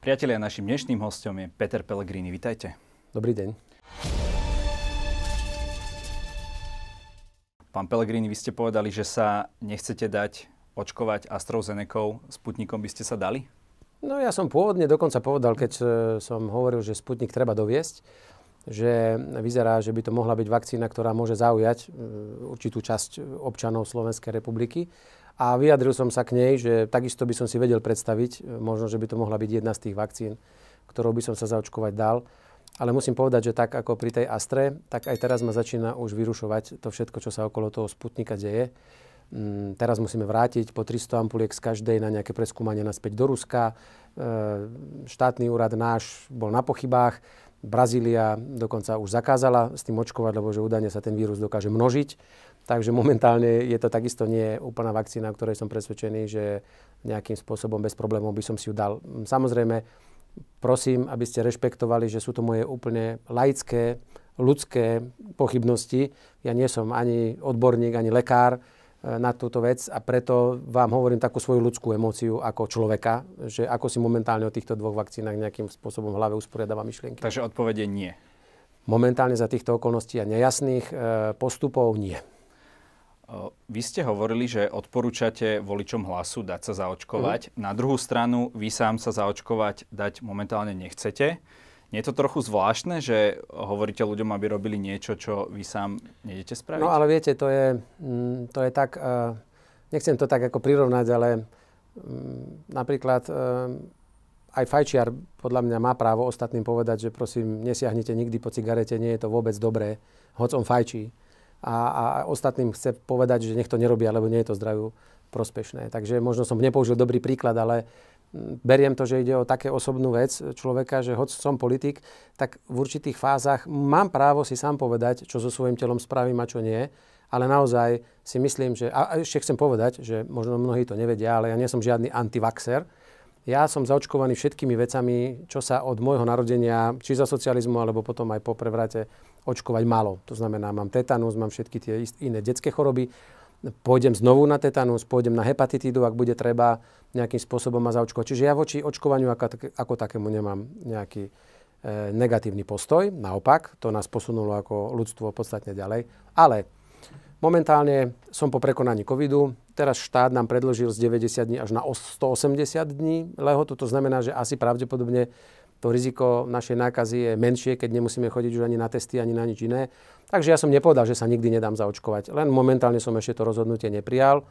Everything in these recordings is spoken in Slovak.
Priatelia, našim dnešným hostom je Peter Pellegrini. Vitajte. Dobrý deň. Pán Pellegrini, vy ste povedali, že sa nechcete dať očkovať AstraZeneca. Sputnikom by ste sa dali? No ja som pôvodne dokonca povedal, keď e, som hovoril, že Sputnik treba doviesť, že vyzerá, že by to mohla byť vakcína, ktorá môže zaujať e, určitú časť občanov Slovenskej republiky. A vyjadril som sa k nej, že takisto by som si vedel predstaviť, e, možno, že by to mohla byť jedna z tých vakcín, ktorou by som sa zaočkovať dal. Ale musím povedať, že tak ako pri tej Astre, tak aj teraz ma začína už vyrušovať to všetko, čo sa okolo toho Sputnika deje. Mm, teraz musíme vrátiť po 300 ampuliek z každej na nejaké preskúmanie naspäť do Ruska. E, štátny úrad náš bol na pochybách. Brazília dokonca už zakázala s tým očkovať, lebo že údajne sa ten vírus dokáže množiť. Takže momentálne je to takisto nie úplná vakcína, o ktorej som presvedčený, že nejakým spôsobom bez problémov by som si ju dal. Samozrejme, prosím, aby ste rešpektovali, že sú to moje úplne laické, ľudské pochybnosti. Ja nie som ani odborník, ani lekár e, na túto vec a preto vám hovorím takú svoju ľudskú emóciu ako človeka, že ako si momentálne o týchto dvoch vakcínach nejakým spôsobom v hlave usporiadáva myšlienky. Takže odpovede nie. Momentálne za týchto okolností a nejasných e, postupov nie. Vy ste hovorili, že odporúčate voličom hlasu dať sa zaočkovať. Mm. Na druhú stranu, vy sám sa zaočkovať dať momentálne nechcete. Nie je to trochu zvláštne, že hovoríte ľuďom, aby robili niečo, čo vy sám nejdete spraviť? No ale viete, to je, mm, to je tak, uh, nechcem to tak ako prirovnať, ale um, napríklad uh, aj fajčiar podľa mňa má právo ostatným povedať, že prosím, nesiahnite nikdy po cigarete, nie je to vôbec dobré, hoď on fajčí a, a ostatným chce povedať, že nech to nerobia, lebo nie je to zdraviu prospešné. Takže možno som nepoužil dobrý príklad, ale beriem to, že ide o také osobnú vec človeka, že hoď som politik, tak v určitých fázach mám právo si sám povedať, čo so svojím telom spravím a čo nie. Ale naozaj si myslím, že... A ešte chcem povedať, že možno mnohí to nevedia, ale ja nie som žiadny antivaxer. Ja som zaočkovaný všetkými vecami, čo sa od môjho narodenia, či za socializmu, alebo potom aj po prevrate očkovať malo. To znamená, mám tetanus, mám všetky tie iné detské choroby, pôjdem znovu na tetanus, pôjdem na hepatitídu, ak bude treba nejakým spôsobom ma zaočkovať. Čiže ja voči očkovaniu ako, ako takému nemám nejaký e, negatívny postoj. Naopak, to nás posunulo ako ľudstvo podstatne ďalej. Ale momentálne som po prekonaní covidu. Teraz štát nám predložil z 90 dní až na 180 dní lehotu. To znamená, že asi pravdepodobne to riziko našej nákazy je menšie, keď nemusíme chodiť už ani na testy, ani na nič iné. Takže ja som nepovedal, že sa nikdy nedám zaočkovať. Len momentálne som ešte to rozhodnutie neprijal.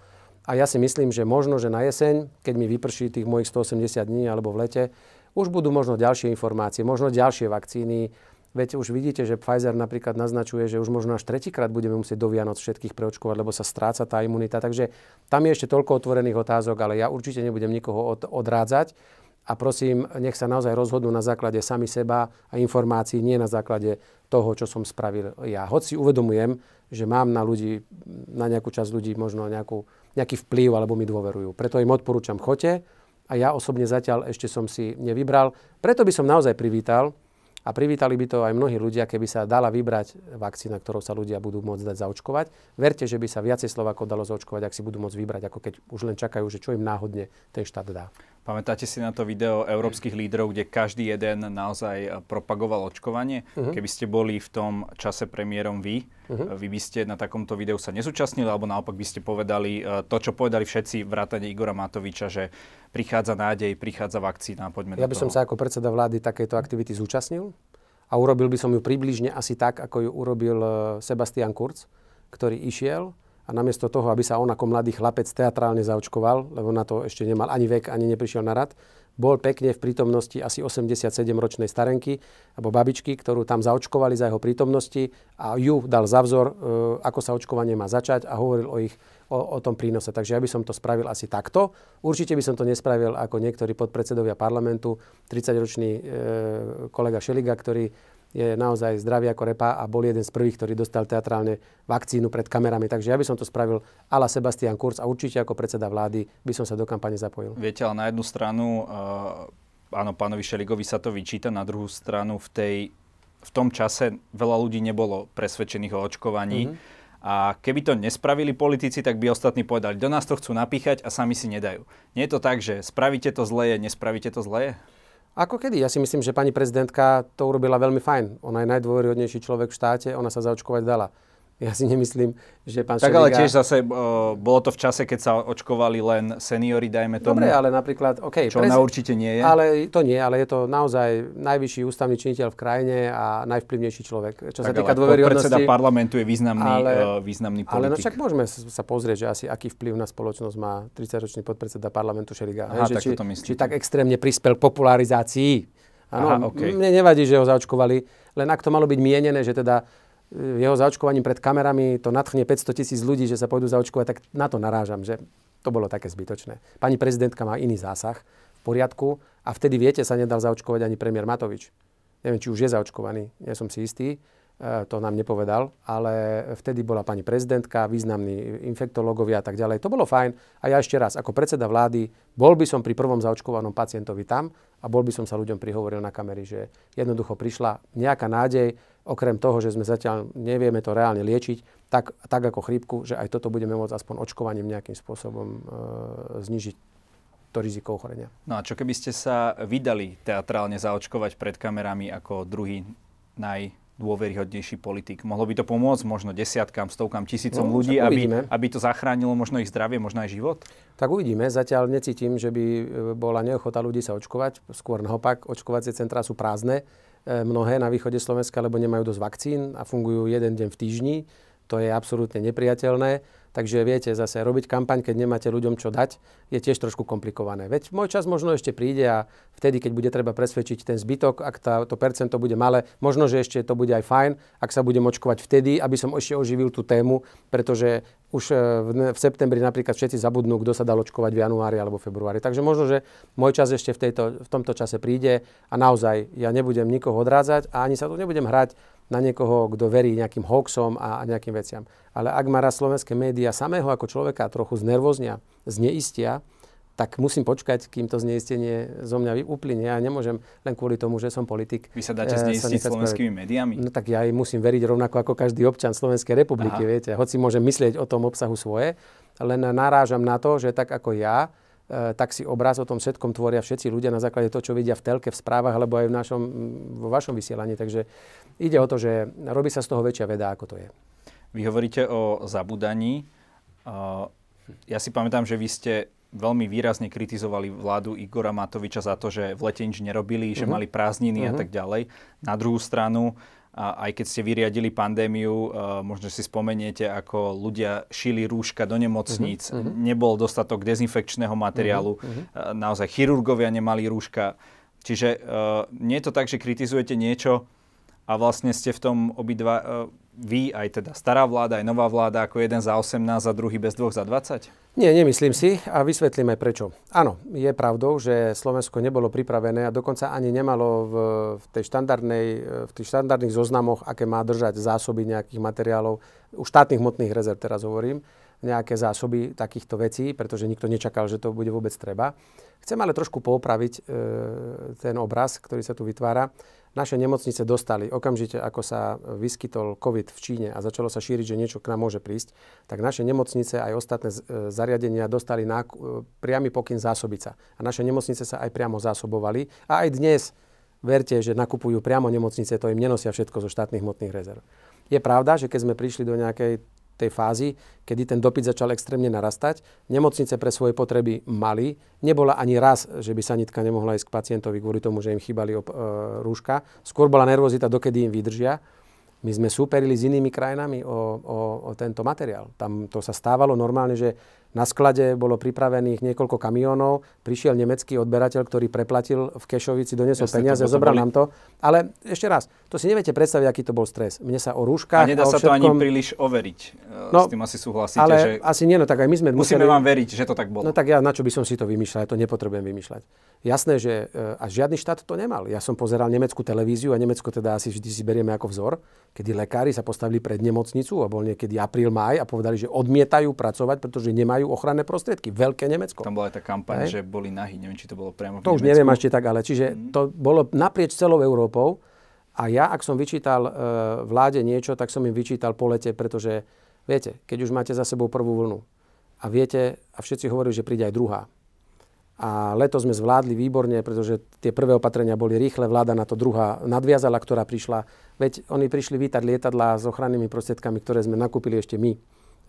A ja si myslím, že možno, že na jeseň, keď mi vyprší tých mojich 180 dní alebo v lete, už budú možno ďalšie informácie, možno ďalšie vakcíny. Veď už vidíte, že Pfizer napríklad naznačuje, že už možno až tretíkrát budeme musieť do Vianoc všetkých preočkovať, lebo sa stráca tá imunita. Takže tam je ešte toľko otvorených otázok, ale ja určite nebudem nikoho od, odrádzať a prosím, nech sa naozaj rozhodnú na základe sami seba a informácií, nie na základe toho, čo som spravil ja. Hoď si uvedomujem, že mám na ľudí, na nejakú časť ľudí možno nejakú, nejaký vplyv alebo mi dôverujú. Preto im odporúčam, chote a ja osobne zatiaľ ešte som si nevybral. Preto by som naozaj privítal, a privítali by to aj mnohí ľudia, keby sa dala vybrať vakcína, ktorou sa ľudia budú môcť dať zaočkovať. Verte, že by sa viacej Slovákov dalo zaočkovať, ak si budú môcť vybrať, ako keď už len čakajú, že čo im náhodne ten štát dá. Pamätáte si na to video európskych lídrov, kde každý jeden naozaj propagoval očkovanie? Uh-huh. Keby ste boli v tom čase premiérom vy, uh-huh. vy by ste na takomto videu sa nezúčastnili, alebo naopak by ste povedali e, to, čo povedali všetci, vrátane Igora Matoviča, že prichádza nádej, prichádza vakcína, poďme Ja by som sa ako predseda vlády takéto aktivity zúčastnil a urobil by som ju približne asi tak, ako ju urobil e, Sebastian Kurz, ktorý išiel a namiesto toho, aby sa on ako mladý chlapec teatrálne zaočkoval, lebo na to ešte nemal ani vek, ani neprišiel na rad, bol pekne v prítomnosti asi 87-ročnej starenky alebo babičky, ktorú tam zaočkovali za jeho prítomnosti a ju dal za vzor, e, ako sa očkovanie má začať a hovoril o, ich, o, o tom prínose. Takže ja by som to spravil asi takto. Určite by som to nespravil ako niektorí podpredsedovia parlamentu, 30-ročný e, kolega Šeliga, ktorý je naozaj zdravý ako repa a bol jeden z prvých, ktorý dostal teatrálne vakcínu pred kamerami. Takže ja by som to spravil ala Sebastian Kurz a určite ako predseda vlády by som sa do kampane zapojil. Viete, ale na jednu stranu, uh, áno, pánovi Šeligovi sa to vyčíta, na druhú stranu v, tej, v tom čase veľa ľudí nebolo presvedčených o očkovaní. Mm-hmm. A keby to nespravili politici, tak by ostatní povedali, do nás to chcú napíchať a sami si nedajú. Nie je to tak, že spravíte to zlé, nespravíte to zlé? Ako kedy? Ja si myslím, že pani prezidentka to urobila veľmi fajn. Ona je najdôveryhodnejší človek v štáte, ona sa zaočkovať dala. Ja si nemyslím, že pán Tak Šeliga... ale tiež zase uh, bolo to v čase, keď sa očkovali len seniory, dajme tomu. Dobre, ale napríklad, OK. Čo prez... ona určite nie je. Ale to nie, ale je to naozaj najvyšší ústavný činiteľ v krajine a najvplyvnejší človek. Čo tak sa týka dôveryhodnosti. predseda parlamentu je významný, ale, uh, významný politik. Ale no však môžeme sa pozrieť, že asi aký vplyv na spoločnosť má 30-ročný podpredseda parlamentu Šeliga. Aha, že či, to či tak extrémne prispel k popularizácii. Áno, okay. mne nevadí, že ho zaočkovali, len ak to malo byť mienené, že teda jeho zaočkovaním pred kamerami to nadchne 500 tisíc ľudí, že sa pôjdu zaočkovať, tak na to narážam, že to bolo také zbytočné. Pani prezidentka má iný zásah v poriadku a vtedy, viete, sa nedal zaočkovať ani premiér Matovič. Neviem, či už je zaočkovaný, nie som si istý, e, to nám nepovedal, ale vtedy bola pani prezidentka, významní infektológovia a tak ďalej. To bolo fajn. A ja ešte raz, ako predseda vlády, bol by som pri prvom zaočkovanom pacientovi tam a bol by som sa ľuďom prihovoril na kamery, že jednoducho prišla nejaká nádej, okrem toho, že sme zatiaľ nevieme to reálne liečiť, tak, tak ako chrípku, že aj toto budeme môcť aspoň očkovaním nejakým spôsobom e, znižiť to riziko ochorenia. No a čo keby ste sa vydali teatrálne zaočkovať pred kamerami ako druhý najdôveryhodnejší politik? Mohlo by to pomôcť možno desiatkám, stovkám, tisícom no, ľudí, aby, aby to zachránilo možno ich zdravie, možno aj život? Tak uvidíme. Zatiaľ necítim, že by e, bola neochota ľudí sa očkovať. Skôr naopak, očkovacie centrá sú prázdne E, mnohé na východe Slovenska, lebo nemajú dosť vakcín a fungujú jeden deň v týždni. To je absolútne nepriateľné. Takže viete, zase robiť kampaň, keď nemáte ľuďom čo dať, je tiež trošku komplikované. Veď môj čas možno ešte príde a vtedy, keď bude treba presvedčiť ten zbytok, ak tá, to percento bude malé, možno, že ešte to bude aj fajn, ak sa budem očkovať vtedy, aby som ešte oživil tú tému, pretože už e, v, v septembri napríklad všetci zabudnú, kto sa dal očkovať v januári alebo februári. Takže možno, že môj čas ešte v, tejto, v tomto čase príde a naozaj ja nebudem nikoho odrádzať a ani sa tu nebudem hrať na niekoho, kto verí nejakým hoaxom a, nejakým veciam. Ale ak má raz slovenské médiá samého ako človeka trochu znervoznia, zneistia, tak musím počkať, kým to zneistenie zo mňa uplynie. Ja nemôžem len kvôli tomu, že som politik. Vy sa dáte zneistiť slovenskými médiami? No tak ja jej musím veriť rovnako ako každý občan Slovenskej republiky, Aha. viete. Hoci môžem myslieť o tom obsahu svoje, len narážam na to, že tak ako ja, tak si obraz o tom všetkom tvoria všetci ľudia na základe toho, čo vidia v telke, v správach alebo aj v našom, vo vašom vysielaní. Takže ide o to, že robí sa z toho väčšia veda, ako to je. Vy hovoríte o zabudaní. Ja si pamätám, že vy ste veľmi výrazne kritizovali vládu Igora Matoviča za to, že v lete nič nerobili, uh-huh. že mhm. mali prázdniny uh-huh. a mhm. tak ďalej. Na druhú stranu, a aj keď ste vyriadili pandémiu, uh, možno si spomeniete, ako ľudia šili rúška do nemocníc, uh-huh. nebol dostatok dezinfekčného materiálu, uh-huh. uh, naozaj chirurgovia nemali rúška. Čiže uh, nie je to tak, že kritizujete niečo a vlastne ste v tom obidva, uh, vy, aj teda stará vláda, aj nová vláda, ako jeden za 18 a druhý bez dvoch za 20? Nie, nemyslím si a vysvetlím aj prečo. Áno, je pravdou, že Slovensko nebolo pripravené a dokonca ani nemalo v, v, tej štandardnej, v tých štandardných zoznamoch, aké má držať zásoby nejakých materiálov, u štátnych hmotných rezerv teraz hovorím, nejaké zásoby takýchto vecí, pretože nikto nečakal, že to bude vôbec treba. Chcem ale trošku poupraviť e, ten obraz, ktorý sa tu vytvára naše nemocnice dostali okamžite, ako sa vyskytol COVID v Číne a začalo sa šíriť, že niečo k nám môže prísť, tak naše nemocnice aj ostatné e, zariadenia dostali na, e, priamy pokyn zásobiť sa. A naše nemocnice sa aj priamo zásobovali. A aj dnes, verte, že nakupujú priamo nemocnice, to im nenosia všetko zo štátnych hmotných rezerv. Je pravda, že keď sme prišli do nejakej tej fázy, kedy ten dopyt začal extrémne narastať. Nemocnice pre svoje potreby mali. Nebola ani raz, že by sanitka nemohla ísť k pacientovi kvôli tomu, že im chýbali e, rúška. Skôr bola nervozita, dokedy im vydržia. My sme súperili s inými krajinami o, o, o tento materiál. Tam to sa stávalo normálne, že na sklade bolo pripravených niekoľko kamionov, prišiel nemecký odberateľ, ktorý preplatil v Kešovici, doniesol Jasne, peniaze, zobral boli... nám to. Ale ešte raz, to si neviete predstaviť, aký to bol stres. Mne sa o rúškach a nedá sa všetkom... to ani príliš overiť. E, no, s tým asi súhlasíte, ale že... asi nie, no tak aj my sme Musíme museli... vám veriť, že to tak bolo. No tak ja na čo by som si to vymýšľal, ja to nepotrebujem vymýšľať. Jasné, že e, a žiadny štát to nemal. Ja som pozeral nemeckú televíziu a Nemecko teda asi vždy si berieme ako vzor, kedy lekári sa postavili pred nemocnicu a bol niekedy apríl, maj a povedali, že odmietajú pracovať, pretože nemajú ochranné prostriedky. Veľké Nemecko. Tam bola aj tá kampaň, Hej. že boli nahy. Neviem, či to bolo priamo To už neviem ešte tak, ale čiže mm. to bolo naprieč celou Európou. A ja, ak som vyčítal e, vláde niečo, tak som im vyčítal po lete, pretože viete, keď už máte za sebou prvú vlnu a viete, a všetci hovorí, že príde aj druhá. A letos sme zvládli výborne, pretože tie prvé opatrenia boli rýchle, vláda na to druhá nadviazala, ktorá prišla. Veď oni prišli vítať lietadlá s ochrannými prostriedkami, ktoré sme nakúpili ešte my.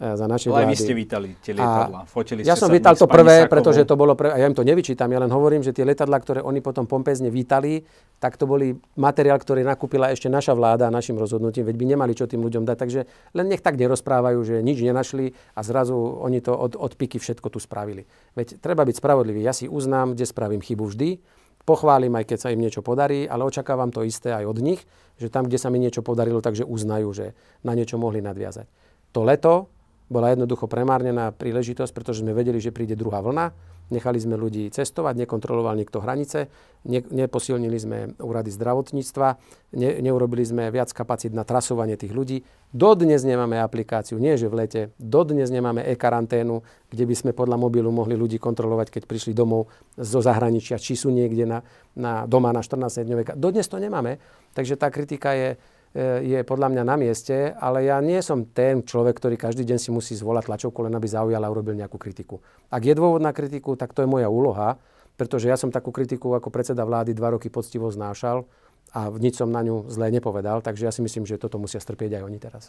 E, za naše Ale vlády. vy ste vítali tie lietadla. Fotili ja som sa vítal to prvé, Sakovou. pretože to bolo pre... Ja im to nevyčítam, ja len hovorím, že tie lietadla, ktoré oni potom pompezne vítali, tak to boli materiál, ktorý nakúpila ešte naša vláda našim rozhodnutím, veď by nemali čo tým ľuďom dať. Takže len nech tak nerozprávajú, že nič nenašli a zrazu oni to od, od piky všetko tu spravili. Veď treba byť spravodlivý. Ja si uznám, kde spravím chybu vždy, pochválim aj keď sa im niečo podarí, ale očakávam to isté aj od nich, že tam, kde sa mi niečo podarilo, takže uznajú, že na niečo mohli nadviazať. To leto bola jednoducho premárnená príležitosť, pretože sme vedeli, že príde druhá vlna. Nechali sme ľudí cestovať, nekontroloval nikto hranice, ne, neposilnili sme úrady zdravotníctva, ne, neurobili sme viac kapacít na trasovanie tých ľudí. Dodnes nemáme aplikáciu, nie že v lete, dodnes nemáme e-karanténu, kde by sme podľa mobilu mohli ľudí kontrolovať, keď prišli domov zo zahraničia, či sú niekde na, na doma na 14 dňové. Dodnes to nemáme, takže tá kritika je, je podľa mňa na mieste, ale ja nie som ten človek, ktorý každý deň si musí zvolať tlačovku, len aby zaujal a urobil nejakú kritiku. Ak je dôvod na kritiku, tak to je moja úloha, pretože ja som takú kritiku ako predseda vlády dva roky poctivo znášal a nič som na ňu zle nepovedal, takže ja si myslím, že toto musia strpieť aj oni teraz.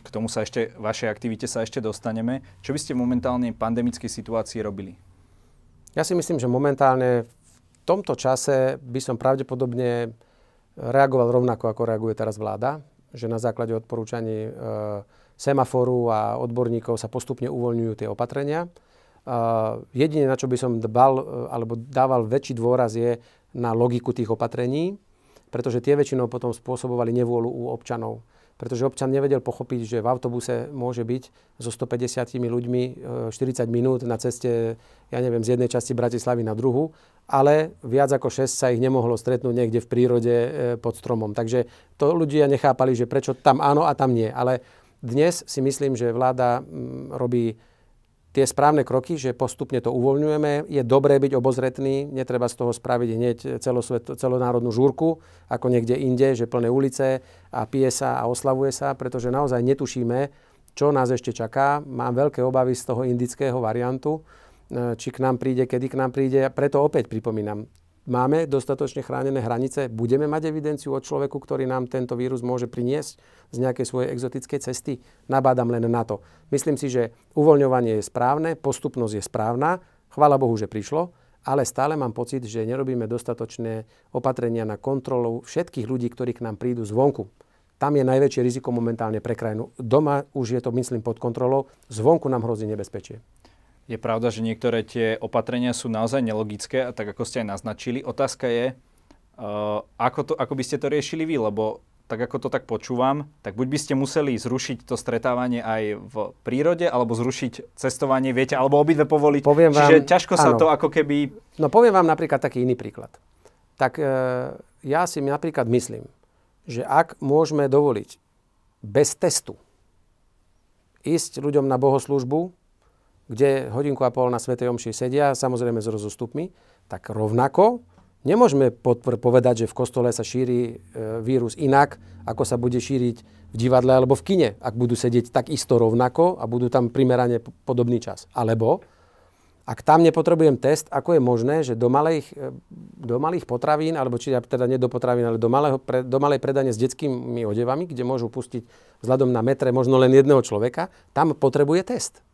K tomu sa ešte, vašej aktivite sa ešte dostaneme. Čo by ste v momentálnej pandemickej situácii robili? Ja si myslím, že momentálne v tomto čase by som pravdepodobne reagoval rovnako, ako reaguje teraz vláda, že na základe odporúčaní e, semaforu a odborníkov sa postupne uvoľňujú tie opatrenia. E, jedine, na čo by som dbal, e, alebo dával väčší dôraz je na logiku tých opatrení, pretože tie väčšinou potom spôsobovali nevôľu u občanov. Pretože občan nevedel pochopiť, že v autobuse môže byť so 150 ľuďmi 40 minút na ceste, ja neviem, z jednej časti Bratislavy na druhu ale viac ako 6 sa ich nemohlo stretnúť niekde v prírode e, pod stromom. Takže to ľudia nechápali, že prečo tam áno a tam nie. Ale dnes si myslím, že vláda robí tie správne kroky, že postupne to uvoľňujeme. Je dobré byť obozretný, netreba z toho spraviť hneď celosvet, celonárodnú žúrku, ako niekde inde, že plné ulice a pije sa a oslavuje sa, pretože naozaj netušíme, čo nás ešte čaká. Mám veľké obavy z toho indického variantu, E, či k nám príde, kedy k nám príde. A preto opäť pripomínam, máme dostatočne chránené hranice, budeme mať evidenciu o človeku, ktorý nám tento vírus môže priniesť z nejakej svojej exotickej cesty. Nabádam len na to. Myslím si, že uvoľňovanie je správne, postupnosť je správna, chvála Bohu, že prišlo, ale stále mám pocit, že nerobíme dostatočné opatrenia na kontrolu všetkých ľudí, ktorí k nám prídu zvonku. Tam je najväčšie riziko momentálne pre krajinu. Doma už je to, myslím, pod kontrolou, zvonku nám hrozí nebezpečie. Je pravda, že niektoré tie opatrenia sú naozaj nelogické, a tak ako ste aj naznačili. Otázka je, uh, ako, to, ako by ste to riešili vy, lebo tak ako to tak počúvam, tak buď by ste museli zrušiť to stretávanie aj v prírode, alebo zrušiť cestovanie, viete, alebo obidve povoliť. Poviem Čiže vám, ťažko sa áno. to ako keby... No poviem vám napríklad taký iný príklad. Tak e, ja si napríklad myslím, že ak môžeme dovoliť bez testu ísť ľuďom na bohoslužbu, kde hodinku a pol na Svetej Omši sedia, samozrejme s rozostupmi, tak rovnako nemôžeme povedať, že v kostole sa šíri e, vírus inak, ako sa bude šíriť v divadle alebo v kine, ak budú sedieť tak isto rovnako a budú tam primerane podobný čas. Alebo ak tam nepotrebujem test, ako je možné, že do malých, e, do malých potravín, alebo či teda nie do potravín, ale do, malého, do malej predania s detskými odevami, kde môžu pustiť vzhľadom na metre možno len jedného človeka, tam potrebuje test.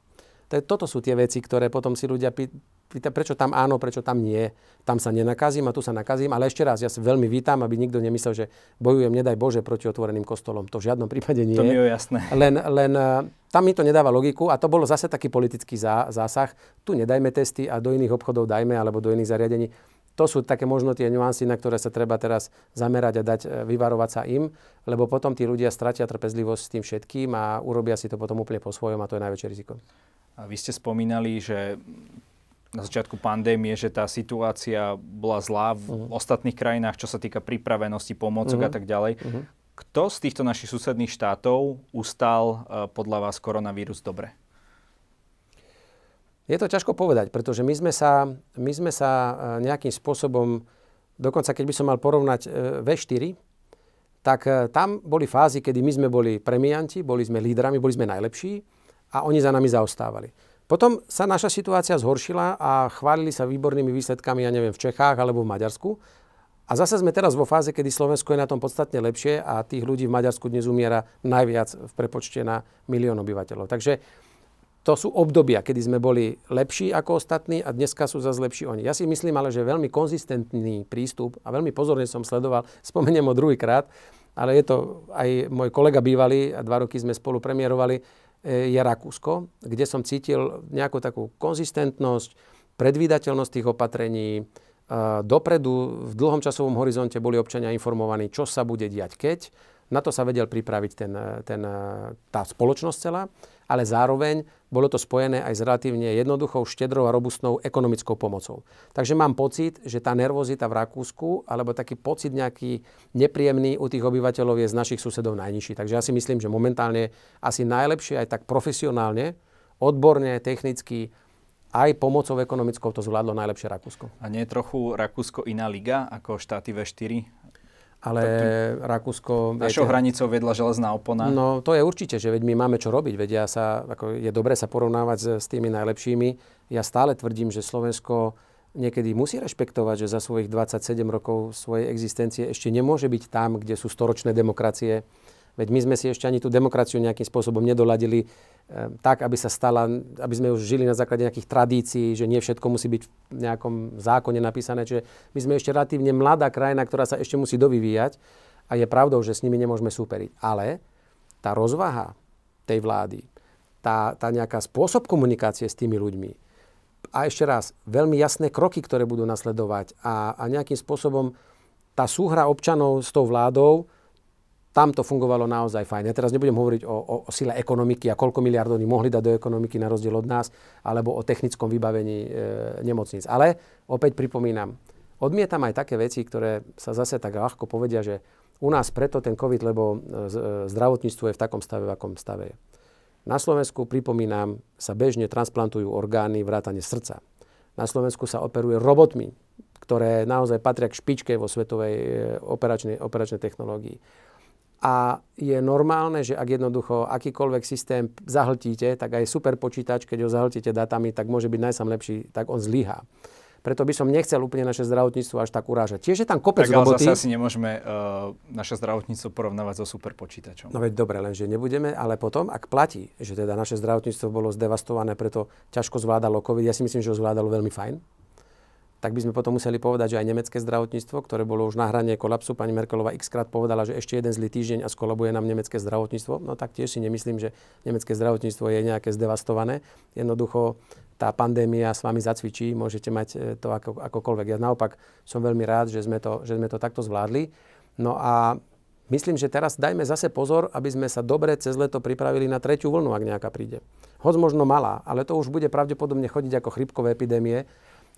Toto sú tie veci, ktoré potom si ľudia pýta, prečo tam áno, prečo tam nie. Tam sa nenakazím a tu sa nakazím. Ale ešte raz, ja si veľmi vítam, aby nikto nemyslel, že bojujem, nedaj Bože, proti otvoreným kostolom. To v žiadnom prípade nie. To mi je jasné. Len, len eh, tam mi to nedáva logiku a to bolo zase taký politický zásah. Tu nedajme testy a do iných obchodov dajme alebo do iných zariadení. To sú také možno tie nuancy, na ktoré sa treba teraz zamerať a dať eh, vyvarovať sa im, lebo potom tí ľudia stratia trpezlivosť s tým všetkým a urobia si to potom úplne po svojom a to je najväčšie riziko. A vy ste spomínali, že na začiatku pandémie, že tá situácia bola zlá v uh-huh. ostatných krajinách, čo sa týka pripravenosti, pomôcok uh-huh. a tak ďalej. Uh-huh. Kto z týchto našich susedných štátov ustal uh, podľa vás koronavírus dobre? Je to ťažko povedať, pretože my sme sa, my sme sa uh, nejakým spôsobom, dokonca keď by som mal porovnať uh, V4, tak tam boli fázy, kedy my sme boli premianti, boli sme lídrami, boli sme najlepší a oni za nami zaostávali. Potom sa naša situácia zhoršila a chválili sa výbornými výsledkami, ja neviem, v Čechách alebo v Maďarsku. A zase sme teraz vo fáze, kedy Slovensko je na tom podstatne lepšie a tých ľudí v Maďarsku dnes umiera najviac v prepočte na milión obyvateľov. Takže to sú obdobia, kedy sme boli lepší ako ostatní a dneska sú zase lepší oni. Ja si myslím ale, že veľmi konzistentný prístup a veľmi pozorne som sledoval, spomeniem ho druhýkrát, ale je to aj môj kolega bývalý a dva roky sme spolu premiérovali, e, je Rakúsko, kde som cítil nejakú takú konzistentnosť, predvídateľnosť tých opatrení, dopredu v dlhom časovom horizonte boli občania informovaní, čo sa bude diať keď. Na to sa vedel pripraviť ten, ten, tá spoločnosť celá, ale zároveň bolo to spojené aj s relatívne jednoduchou, štedrou a robustnou ekonomickou pomocou. Takže mám pocit, že tá nervozita v Rakúsku, alebo taký pocit nejaký nepríjemný u tých obyvateľov je z našich susedov najnižší. Takže ja si myslím, že momentálne asi najlepšie aj tak profesionálne, odborne, technicky aj pomocou ekonomickou to zvládlo najlepšie Rakúsko. A nie je trochu Rakúsko iná liga ako štáty V4? Ale Rakúsko... Našou hranicou vedla železná opona. No to je určite, že veď my máme čo robiť. Veď ja sa, ako je dobre sa porovnávať s, s tými najlepšími. Ja stále tvrdím, že Slovensko niekedy musí rešpektovať, že za svojich 27 rokov svojej existencie ešte nemôže byť tam, kde sú storočné demokracie. Veď my sme si ešte ani tú demokraciu nejakým spôsobom nedoladili Ehm, tak, aby sa stala, aby sme už žili na základe nejakých tradícií, že nie všetko musí byť v nejakom zákone napísané. Čiže my sme ešte relatívne mladá krajina, ktorá sa ešte musí dovyvíjať a je pravdou, že s nimi nemôžeme súperiť. Ale tá rozvaha tej vlády, tá, tá nejaká spôsob komunikácie s tými ľuďmi a ešte raz, veľmi jasné kroky, ktoré budú nasledovať a, a nejakým spôsobom tá súhra občanov s tou vládou tam to fungovalo naozaj fajn. Ja teraz nebudem hovoriť o, o, o sile ekonomiky a koľko miliard oni mohli dať do ekonomiky na rozdiel od nás, alebo o technickom vybavení e, nemocníc. Ale opäť pripomínam, odmietam aj také veci, ktoré sa zase tak ľahko povedia, že u nás preto ten COVID, lebo e, e, zdravotníctvo je v takom stave, v akom stave je. Na Slovensku, pripomínam, sa bežne transplantujú orgány vrátane srdca. Na Slovensku sa operuje robotmi, ktoré naozaj patria k špičke vo svetovej e, operačnej, operačnej technológii. A je normálne, že ak jednoducho akýkoľvek systém zahltíte, tak aj super počítač, keď ho zahltíte datami, tak môže byť najsam lepší, tak on zlyhá. Preto by som nechcel úplne naše zdravotníctvo až tak urážať. Tiež je tam kopec tak, roboty. ale zase asi nemôžeme uh, naše zdravotníctvo porovnávať so superpočítačom. No veď dobre, lenže nebudeme, ale potom, ak platí, že teda naše zdravotníctvo bolo zdevastované, preto ťažko zvládalo COVID, ja si myslím, že ho zvládalo veľmi fajn tak by sme potom museli povedať, že aj nemecké zdravotníctvo, ktoré bolo už na hrane kolapsu, pani Merkelová x krát povedala, že ešte jeden zlý týždeň a skolabuje nám nemecké zdravotníctvo. No tak tiež si nemyslím, že nemecké zdravotníctvo je nejaké zdevastované. Jednoducho tá pandémia s vami zacvičí, môžete mať e, to ako, akokoľvek. Ja naopak som veľmi rád, že sme, to, že sme to takto zvládli. No a myslím, že teraz dajme zase pozor, aby sme sa dobre cez leto pripravili na tretiu vlnu, ak nejaká príde. Hoď možno malá, ale to už bude pravdepodobne chodiť ako chrypkové epidémie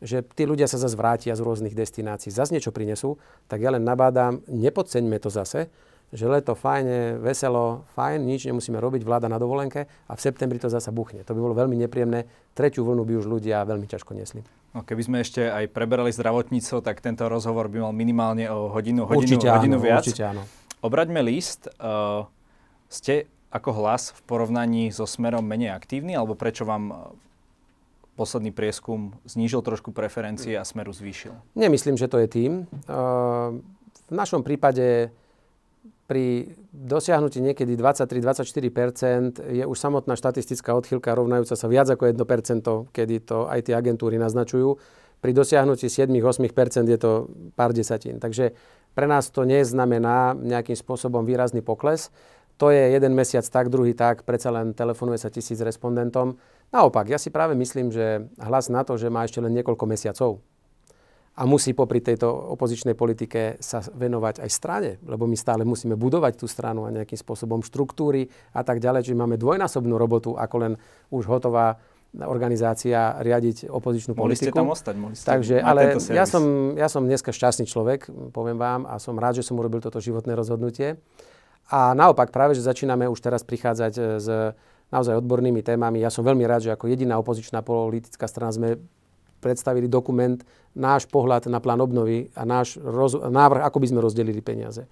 že tí ľudia sa zase vrátia z rôznych destinácií, zase niečo prinesú, tak ja len nabádam, nepodceňme to zase, že leto fajne, veselo, fajn, nič nemusíme robiť, vláda na dovolenke a v septembri to zase buchne. To by bolo veľmi nepríjemné. Tretiu vlnu by už ľudia veľmi ťažko nesli. No, keby sme ešte aj preberali zdravotníctvo, tak tento rozhovor by mal minimálne o hodinu, hodinu, určite hodinu áno, viac. Určite áno. Obraťme list. Uh, ste ako hlas v porovnaní so Smerom menej aktívni, alebo prečo vám posledný prieskum znížil trošku preferencie a smeru zvýšil? Nemyslím, že to je tým. V našom prípade pri dosiahnutí niekedy 23-24% je už samotná štatistická odchýlka rovnajúca sa viac ako 1% kedy to aj tie agentúry naznačujú. Pri dosiahnutí 7-8% je to pár desatín. Takže pre nás to neznamená nejakým spôsobom výrazný pokles. To je jeden mesiac tak, druhý tak, predsa len telefonuje sa tisíc respondentom. Naopak, ja si práve myslím, že hlas na to, že má ešte len niekoľko mesiacov a musí popri tejto opozičnej politike sa venovať aj strane, lebo my stále musíme budovať tú stranu a nejakým spôsobom štruktúry a tak ďalej. Čiže máme dvojnásobnú robotu, ako len už hotová organizácia riadiť opozičnú mohli politiku. Ste tam ostať, mohli ste Takže, ale ja som, ja som dneska šťastný človek, poviem vám, a som rád, že som urobil toto životné rozhodnutie. A naopak, práve, že začíname už teraz prichádzať s naozaj odbornými témami. Ja som veľmi rád, že ako jediná opozičná politická strana sme predstavili dokument, náš pohľad na plán obnovy a náš roz, návrh, ako by sme rozdelili peniaze.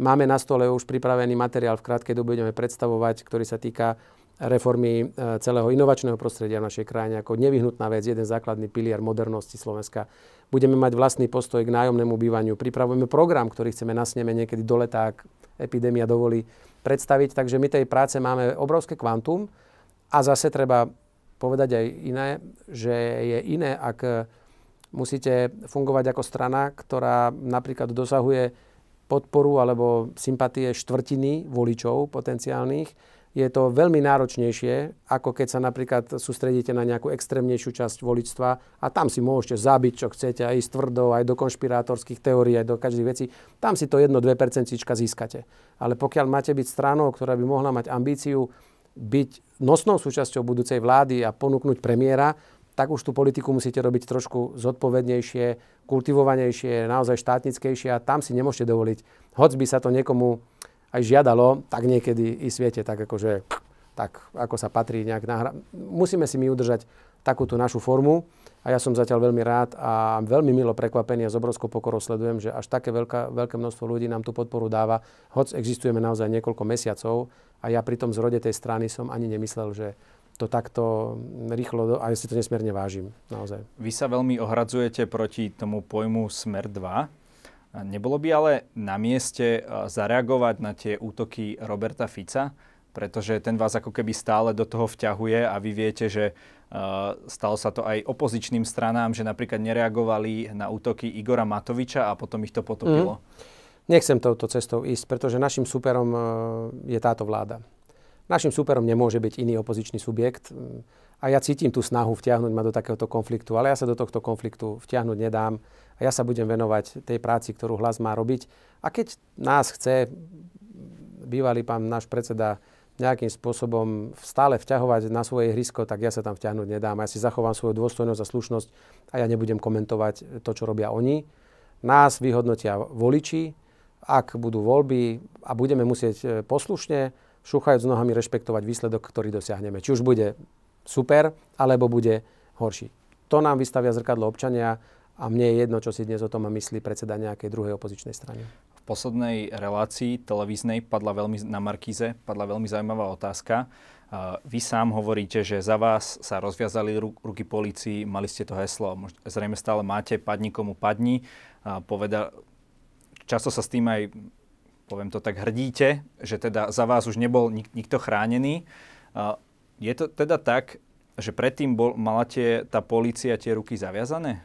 Máme na stole už pripravený materiál, v krátkej dobe budeme predstavovať, ktorý sa týka reformy e, celého inovačného prostredia v našej krajine ako nevyhnutná vec, jeden základný pilier modernosti Slovenska. Budeme mať vlastný postoj k nájomnému bývaniu. Pripravujeme program, ktorý chceme na sneme niekedy do leta, ak epidémia dovolí predstaviť. Takže my tej práce máme obrovské kvantum a zase treba povedať aj iné, že je iné, ak musíte fungovať ako strana, ktorá napríklad dosahuje podporu alebo sympatie štvrtiny voličov potenciálnych, je to veľmi náročnejšie, ako keď sa napríklad sústredíte na nejakú extrémnejšiu časť voličstva a tam si môžete zabiť, čo chcete, aj s tvrdou, aj do konšpirátorských teórií, aj do každej veci. Tam si to 1-2% získate. Ale pokiaľ máte byť stranou, ktorá by mohla mať ambíciu byť nosnou súčasťou budúcej vlády a ponúknuť premiéra, tak už tú politiku musíte robiť trošku zodpovednejšie, kultivovanejšie, naozaj štátnickejšie a tam si nemôžete dovoliť. Hoď by sa to niekomu aj žiadalo, tak niekedy i sviete tak akože tak ako sa patrí nejak nahra... Musíme si my udržať takúto našu formu a ja som zatiaľ veľmi rád a veľmi milo prekvapený a s obrovskou pokorou sledujem, že až také veľká, veľké množstvo ľudí nám tú podporu dáva, hoď existujeme naozaj niekoľko mesiacov a ja pri tom zrode tej strany som ani nemyslel, že to takto rýchlo, a ja si to nesmierne vážim, naozaj. Vy sa veľmi ohradzujete proti tomu pojmu Smer 2, Nebolo by ale na mieste zareagovať na tie útoky Roberta Fica, pretože ten vás ako keby stále do toho vťahuje a vy viete, že stalo sa to aj opozičným stranám, že napríklad nereagovali na útoky Igora Matoviča a potom ich to potopilo. Mm. Nechcem touto cestou ísť, pretože našim superom je táto vláda. Našim superom nemôže byť iný opozičný subjekt a ja cítim tú snahu vtiahnuť ma do takéhoto konfliktu, ale ja sa do tohto konfliktu vtiahnuť nedám a ja sa budem venovať tej práci, ktorú hlas má robiť. A keď nás chce bývalý pán náš predseda nejakým spôsobom stále vťahovať na svoje hrysko, tak ja sa tam vťahnuť nedám. Ja si zachovám svoju dôstojnosť a slušnosť a ja nebudem komentovať to, čo robia oni. Nás vyhodnotia voliči, ak budú voľby a budeme musieť e, poslušne, šúchajúc nohami, rešpektovať výsledok, ktorý dosiahneme. Či už bude super, alebo bude horší. To nám vystavia zrkadlo občania a mne je jedno, čo si dnes o tom myslí predseda nejakej druhej opozičnej strany. V poslednej relácii televíznej padla veľmi, na Markíze padla veľmi zaujímavá otázka. Vy sám hovoríte, že za vás sa rozviazali ruky policii, mali ste to heslo, zrejme stále máte, padni komu padni. Poveda, často sa s tým aj, poviem to tak, hrdíte, že teda za vás už nebol nik- nikto chránený. Je to teda tak, že predtým bol, mala tie, tá policia tie ruky zaviazané?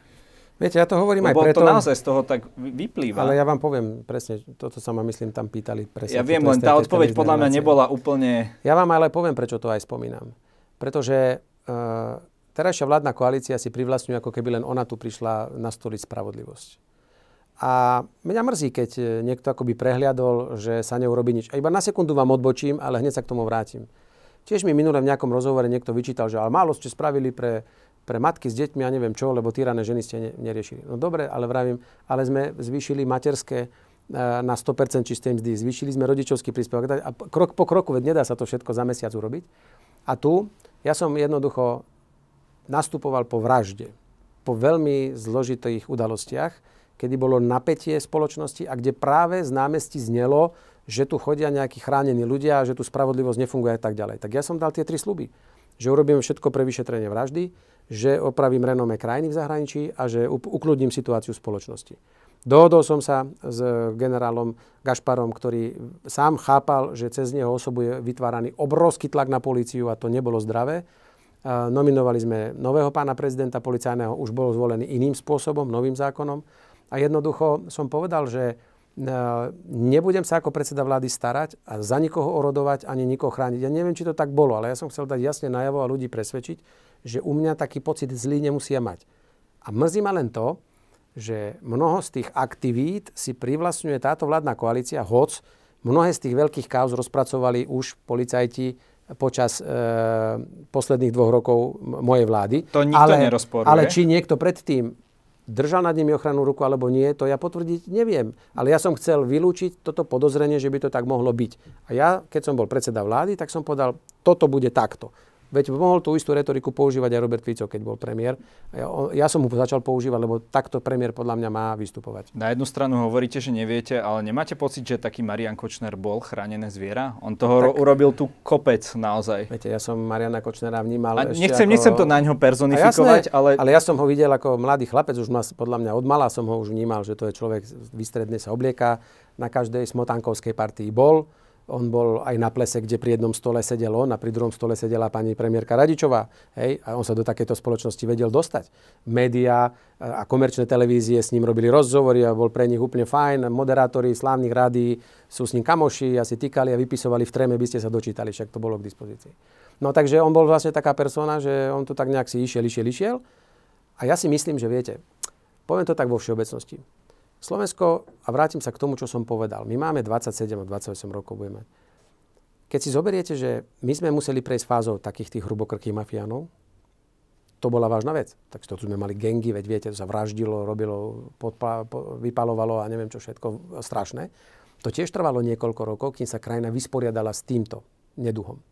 Viete, ja to hovorím Lebo aj preto... to naozaj z toho tak vyplýva. Ale ja vám poviem presne, toto sa ma myslím tam pýtali presne. Ja viem, len tá odpoveď podľa mňa nebola úplne... Ja vám ale poviem, prečo to aj spomínam. Pretože uh, terajšia vládna koalícia si privlastňuje, ako keby len ona tu prišla nastoliť spravodlivosť. A mňa mrzí, keď niekto akoby prehliadol, že sa neurobi nič. A iba na sekundu vám odbočím, ale hneď sa k tomu vrátim. Tiež mi minule v nejakom rozhovore niekto vyčítal, že ale málo ste spravili pre pre matky s deťmi a neviem čo, lebo týrané ženy ste ne, neriešili. No dobre, ale vravím, ale sme zvýšili materské e, na 100% čistej mzdy, zvýšili sme rodičovský príspevok a krok po kroku, veď nedá sa to všetko za mesiac urobiť. A tu ja som jednoducho nastupoval po vražde, po veľmi zložitých udalostiach, kedy bolo napätie spoločnosti a kde práve z námestí znelo, že tu chodia nejakí chránení ľudia, že tu spravodlivosť nefunguje a tak ďalej. Tak ja som dal tie tri sluby. Že urobím všetko pre vyšetrenie vraždy, že opravím renome krajiny v zahraničí a že ukludním situáciu spoločnosti. Dohodol som sa s generálom Gašparom, ktorý sám chápal, že cez neho osobu je vytváraný obrovský tlak na políciu a to nebolo zdravé. Nominovali sme nového pána prezidenta policajného, už bol zvolený iným spôsobom, novým zákonom. A jednoducho som povedal, že nebudem sa ako predseda vlády starať a za nikoho orodovať ani nikoho chrániť. Ja neviem, či to tak bolo, ale ja som chcel dať jasne najavo a ľudí presvedčiť, že u mňa taký pocit zlý nemusia mať. A mrzí ma len to, že mnoho z tých aktivít si privlastňuje táto vládna koalícia, hoc mnohé z tých veľkých kauz rozpracovali už policajti počas e, posledných dvoch rokov mojej vlády. To nikto ale, nerozporuje. Ale či niekto predtým držal nad nimi ochrannú ruku alebo nie, to ja potvrdiť neviem. Ale ja som chcel vylúčiť toto podozrenie, že by to tak mohlo byť. A ja, keď som bol predseda vlády, tak som povedal, toto bude takto. Veď mohol tú istú retoriku používať aj Robert Fico, keď bol premiér. Ja, ja som mu začal používať, lebo takto premiér podľa mňa má vystupovať. Na jednu stranu hovoríte, že neviete, ale nemáte pocit, že taký Marian Kočner bol chránené zviera? On toho tak, urobil tu kopec naozaj. Viete, ja som Mariana Kočnera vnímal a ešte nechcem, ako... nechcem to na ňo personifikovať, jasné, ale... Ale ja som ho videl ako mladý chlapec, už ma, podľa mňa od mala som ho už vnímal, že to je človek, vystredne sa oblieka, na každej smotankovskej partii bol on bol aj na plese, kde pri jednom stole sedel on a pri druhom stole sedela pani premiérka Radičová. Hej? A on sa do takéto spoločnosti vedel dostať. Média a komerčné televízie s ním robili rozhovory a bol pre nich úplne fajn. Moderátori slávnych rádií sú s ním kamoši a si týkali a vypisovali v tréme, by ste sa dočítali, však to bolo k dispozícii. No takže on bol vlastne taká persona, že on to tak nejak si išiel, išiel, išiel. A ja si myslím, že viete, poviem to tak vo všeobecnosti. Slovensko, a vrátim sa k tomu, čo som povedal, my máme 27 a 28 rokov budeme. Keď si zoberiete, že my sme museli prejsť fázou takých tých hrubokrkých mafiánov, to bola vážna vec. Tak to tu sme mali gengy, veď viete, to sa vraždilo, robilo, podpa, po, vypalovalo a neviem čo všetko strašné. To tiež trvalo niekoľko rokov, kým sa krajina vysporiadala s týmto neduhom.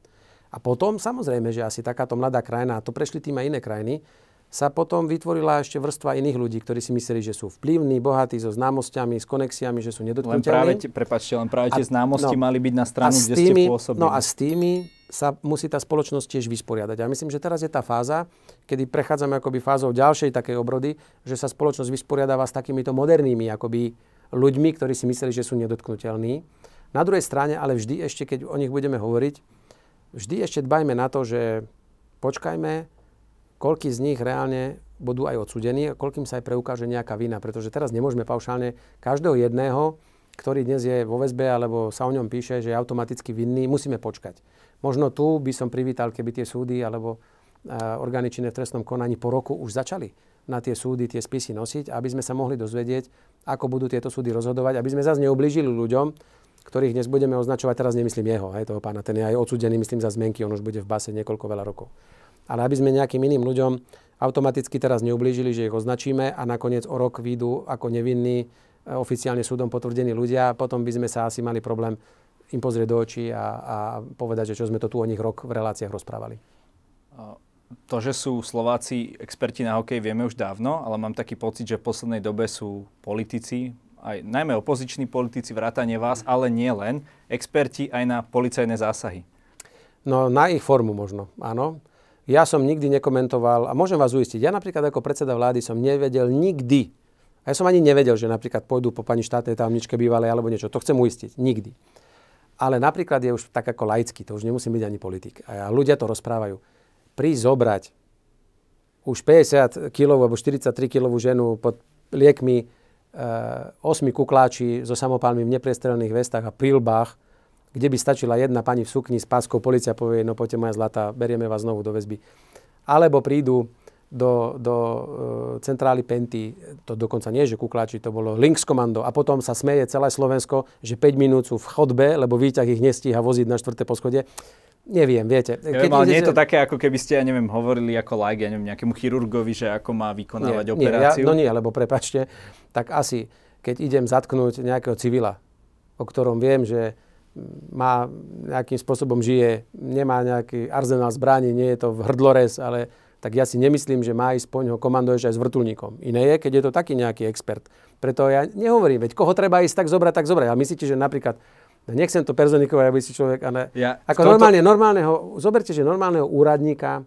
A potom, samozrejme, že asi takáto mladá krajina, a to prešli tým aj iné krajiny, sa potom vytvorila ešte vrstva iných ľudí, ktorí si mysleli, že sú vplyvní, bohatí, so známosťami, s konexiami, že sú nedotknutelní. Len práve, prepačte, len práve tie známosti no, mali byť na stranu, kde tými, ste pôsobili. No a s tými sa musí tá spoločnosť tiež vysporiadať. A myslím, že teraz je tá fáza, kedy prechádzame akoby fázou ďalšej takej obrody, že sa spoločnosť vysporiadáva s takýmito modernými akoby ľuďmi, ktorí si mysleli, že sú nedotknutelní. Na druhej strane, ale vždy ešte, keď o nich budeme hovoriť, vždy ešte dbajme na to, že počkajme, koľký z nich reálne budú aj odsudení a koľkým sa aj preukáže nejaká vina. Pretože teraz nemôžeme paušálne každého jedného, ktorý dnes je vo väzbe alebo sa o ňom píše, že je automaticky vinný, musíme počkať. Možno tu by som privítal, keby tie súdy alebo orgány činné v trestnom konaní po roku už začali na tie súdy tie spisy nosiť, aby sme sa mohli dozvedieť, ako budú tieto súdy rozhodovať, aby sme zase neublížili ľuďom, ktorých dnes budeme označovať, teraz nemyslím jeho, hej, toho pána, ten je aj odsudený, myslím, za zmenky, on už bude v base niekoľko veľa rokov ale aby sme nejakým iným ľuďom automaticky teraz neublížili, že ich označíme a nakoniec o rok výjdu ako nevinní, e, oficiálne súdom potvrdení ľudia, potom by sme sa asi mali problém im pozrieť do očí a, a povedať, že čo sme to tu o nich rok v reláciách rozprávali. To, že sú Slováci experti na hokej, vieme už dávno, ale mám taký pocit, že v poslednej dobe sú politici, aj najmä opoziční politici, vrátane vás, ale nie len, experti aj na policajné zásahy. No na ich formu možno, áno. Ja som nikdy nekomentoval, a môžem vás uistiť, ja napríklad ako predseda vlády som nevedel nikdy, a ja som ani nevedel, že napríklad pôjdu po pani štátnej tajomničke bývalej alebo niečo. To chcem uistiť. Nikdy. Ale napríklad je už tak ako laický, to už nemusí byť ani politik. A ľudia to rozprávajú. Prísť zobrať už 50 kg alebo 43 kg ženu pod liekmi, e, 8 kukláči so samopálmi v nepriestrelných vestách a prílbách, kde by stačila jedna pani v sukni s páskou, policia povie, no poďte moja zlata, berieme vás znovu do väzby. Alebo prídu do, do uh, centrály Penty, to dokonca nie, že kukláči, to bolo Lynx komando a potom sa smeje celé Slovensko, že 5 minút sú v chodbe, lebo výťah ich nestíha voziť na štvrté poschodie. Neviem, viete. Keď Neviem, ale idete... nie je to také, ako keby ste, ja neviem, hovorili ako like, ja neviem, nejakému chirurgovi, že ako má vykonávať nie, operáciu. Nie, ja, no nie, lebo prepačte, tak asi, keď idem zatknúť nejakého civila, o ktorom viem, že má nejakým spôsobom žije, nemá nejaký arzenál zbraní, nie je to v hrdlores, ale tak ja si nemyslím, že má ísť po ňoho komanduješ aj s vrtulníkom. Iné je, keď je to taký nejaký expert. Preto ja nehovorím, veď koho treba ísť tak zobrať, tak zobrať. Ale myslíte, že napríklad, nechcem to personikovať, aby si človek, ale ja, ako toto... normálne, normálneho, zoberte, že normálneho úradníka,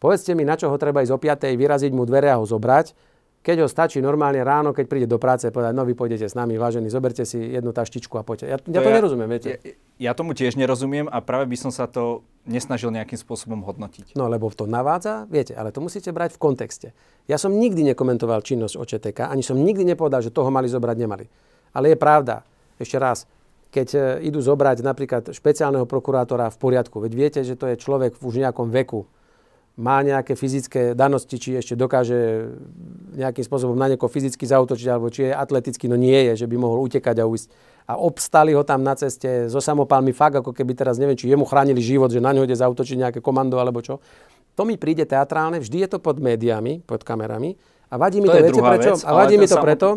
povedzte mi, na čo ho treba ísť o 5. vyraziť mu dvere a ho zobrať, keď ho stačí normálne ráno, keď príde do práce, povedať, no vy pôjdete s nami, vážení, zoberte si jednu taštičku a poďte. Ja, ja to, to ja, nerozumiem, viete. Ja, ja tomu tiež nerozumiem a práve by som sa to nesnažil nejakým spôsobom hodnotiť. No lebo to navádza, viete, ale to musíte brať v kontexte. Ja som nikdy nekomentoval činnosť OČTK, ani som nikdy nepovedal, že toho mali zobrať, nemali. Ale je pravda, ešte raz, keď e, idú zobrať napríklad špeciálneho prokurátora v poriadku, veď viete, že to je človek v už nejakom veku, má nejaké fyzické danosti, či ešte dokáže nejakým spôsobom na niekoho fyzicky zautočiť, alebo či je atletický, no nie je, že by mohol utekať a ujsť. A obstali ho tam na ceste so samopálmi fakt, ako keby teraz neviem, či jemu chránili život, že na ňo ide zautočiť nejaké komando alebo čo. To mi príde teatrálne, vždy je to pod médiami, pod kamerami. A vadí mi to, to viete prečo? Vec, a vadí mi to, samo... preto,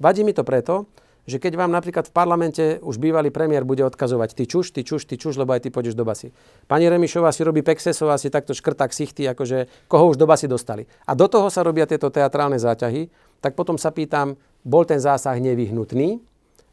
vadí mi to preto, že keď vám napríklad v parlamente už bývalý premiér bude odkazovať ty čuš, ty čuš, ty čuš, lebo aj ty pôjdeš do basy. Pani Remišová si robí Pexesová, si takto škrta ksichty, akože koho už do basy dostali. A do toho sa robia tieto teatrálne záťahy, tak potom sa pýtam, bol ten zásah nevyhnutný,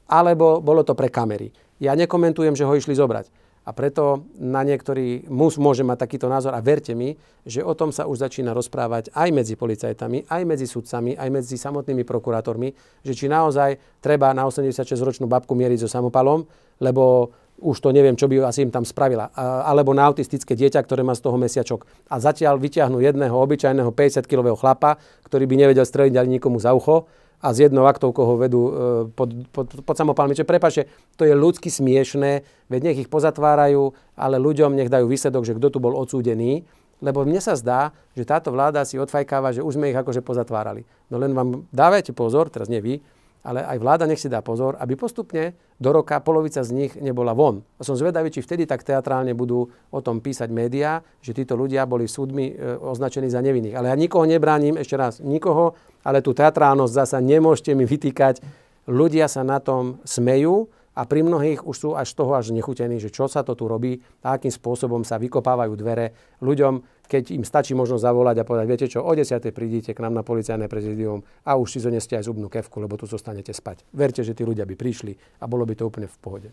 alebo bolo to pre kamery. Ja nekomentujem, že ho išli zobrať. A preto na niektorý mus môže mať takýto názor a verte mi, že o tom sa už začína rozprávať aj medzi policajtami, aj medzi sudcami, aj medzi samotnými prokurátormi, že či naozaj treba na 86-ročnú babku mieriť so samopalom, lebo už to neviem, čo by asi im tam spravila. Alebo na autistické dieťa, ktoré má z toho mesiačok. A zatiaľ vyťahnú jedného obyčajného 50-kilového chlapa, ktorý by nevedel streliť ani nikomu za ucho a z jednou aktovkou ho vedú e, pod, pod, pod samopalmi. Čiže prepáčte, to je ľudsky smiešné, veď nech ich pozatvárajú, ale ľuďom nech dajú výsledok, že kto tu bol odsúdený, lebo mne sa zdá, že táto vláda si odfajkáva, že už sme ich akože pozatvárali. No len vám dávajte pozor, teraz nie vy, ale aj vláda nech si dá pozor, aby postupne do roka polovica z nich nebola von. A som zvedavý, či vtedy tak teatrálne budú o tom písať médiá, že títo ľudia boli súdmi e, označení za nevinných. Ale ja nikoho nebránim, ešte raz, nikoho, ale tú teatrálnosť zasa nemôžete mi vytýkať. Ľudia sa na tom smejú, a pri mnohých už sú až z toho až nechutení, že čo sa to tu robí a akým spôsobom sa vykopávajú dvere ľuďom, keď im stačí možno zavolať a povedať, viete čo, o 10. prídite k nám na policajné prezidium a už si zoneste aj zubnú kevku, lebo tu zostanete spať. Verte, že tí ľudia by prišli a bolo by to úplne v pohode.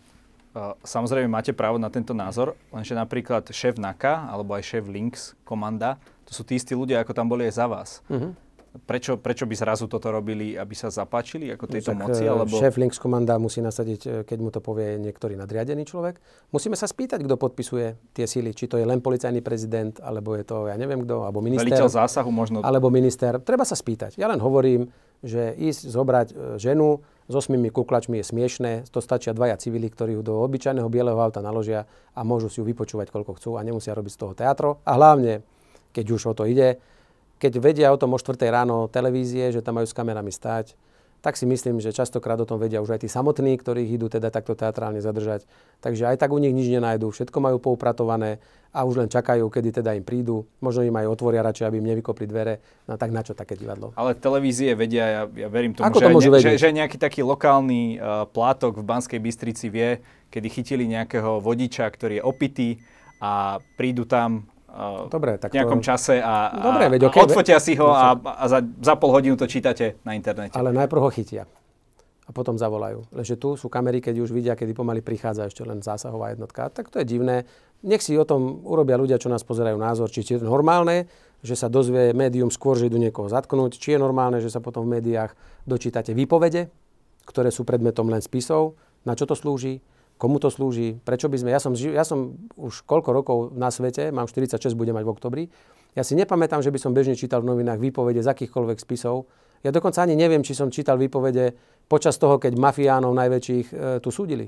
Samozrejme máte právo na tento názor, lenže napríklad šéf NAKA alebo aj šéf Lynx komanda, to sú tí istí ľudia, ako tam boli aj za vás. Uh-huh. Prečo, prečo by zrazu toto robili, aby sa zapáčili ako tejto no, moci? Eh, alebo... Šéf Links komanda musí nasadiť, eh, keď mu to povie niektorý nadriadený človek. Musíme sa spýtať, kto podpisuje tie síly. Či to je len policajný prezident, alebo je to, ja neviem kto, alebo minister. Veliteľ zásahu možno. Alebo minister. Treba sa spýtať. Ja len hovorím, že ísť zobrať eh, ženu s osmými kuklačmi je smiešné. To stačia dvaja civili, ktorí ju do obyčajného bieleho auta naložia a môžu si ju vypočúvať, koľko chcú a nemusia robiť z toho teatro. A hlavne, keď už o to ide, keď vedia o tom o 4 ráno televízie, že tam majú s kamerami stať, tak si myslím, že častokrát o tom vedia už aj tí samotní, ktorých idú teda takto teatrálne zadržať. Takže aj tak u nich nič nenájdu, všetko majú poupratované a už len čakajú, kedy teda im prídu. Možno im aj otvoria radšej, aby im nevykopli dvere. No tak na čo také divadlo? Ale televízie vedia, ja, ja verím tomu, Ako že, to môžu ne, že, že nejaký taký lokálny uh, plátok v Banskej Bystrici vie, kedy chytili nejakého vodiča, ktorý je opitý a prídu tam Dobre, tak v nejakom to... čase a, Dobre, veď, okay, a odfotia si ho a, a za, za pol hodinu to čítate na internete. Ale najprv ho chytia a potom zavolajú. Lenže tu sú kamery, keď už vidia, kedy pomaly prichádza ešte len zásahová jednotka. Tak to je divné. Nech si o tom urobia ľudia, čo nás pozerajú názor, či je to normálne, že sa dozvie médium skôr, že idú niekoho zatknúť, či je normálne, že sa potom v médiách dočítate výpovede, ktoré sú predmetom len spisov, na čo to slúži, komu to slúži, prečo by sme, ja som, ja som už koľko rokov na svete, mám 46, budem mať v oktobri, ja si nepamätám, že by som bežne čítal v novinách výpovede z akýchkoľvek spisov. Ja dokonca ani neviem, či som čítal výpovede počas toho, keď mafiánov najväčších e, tu súdili.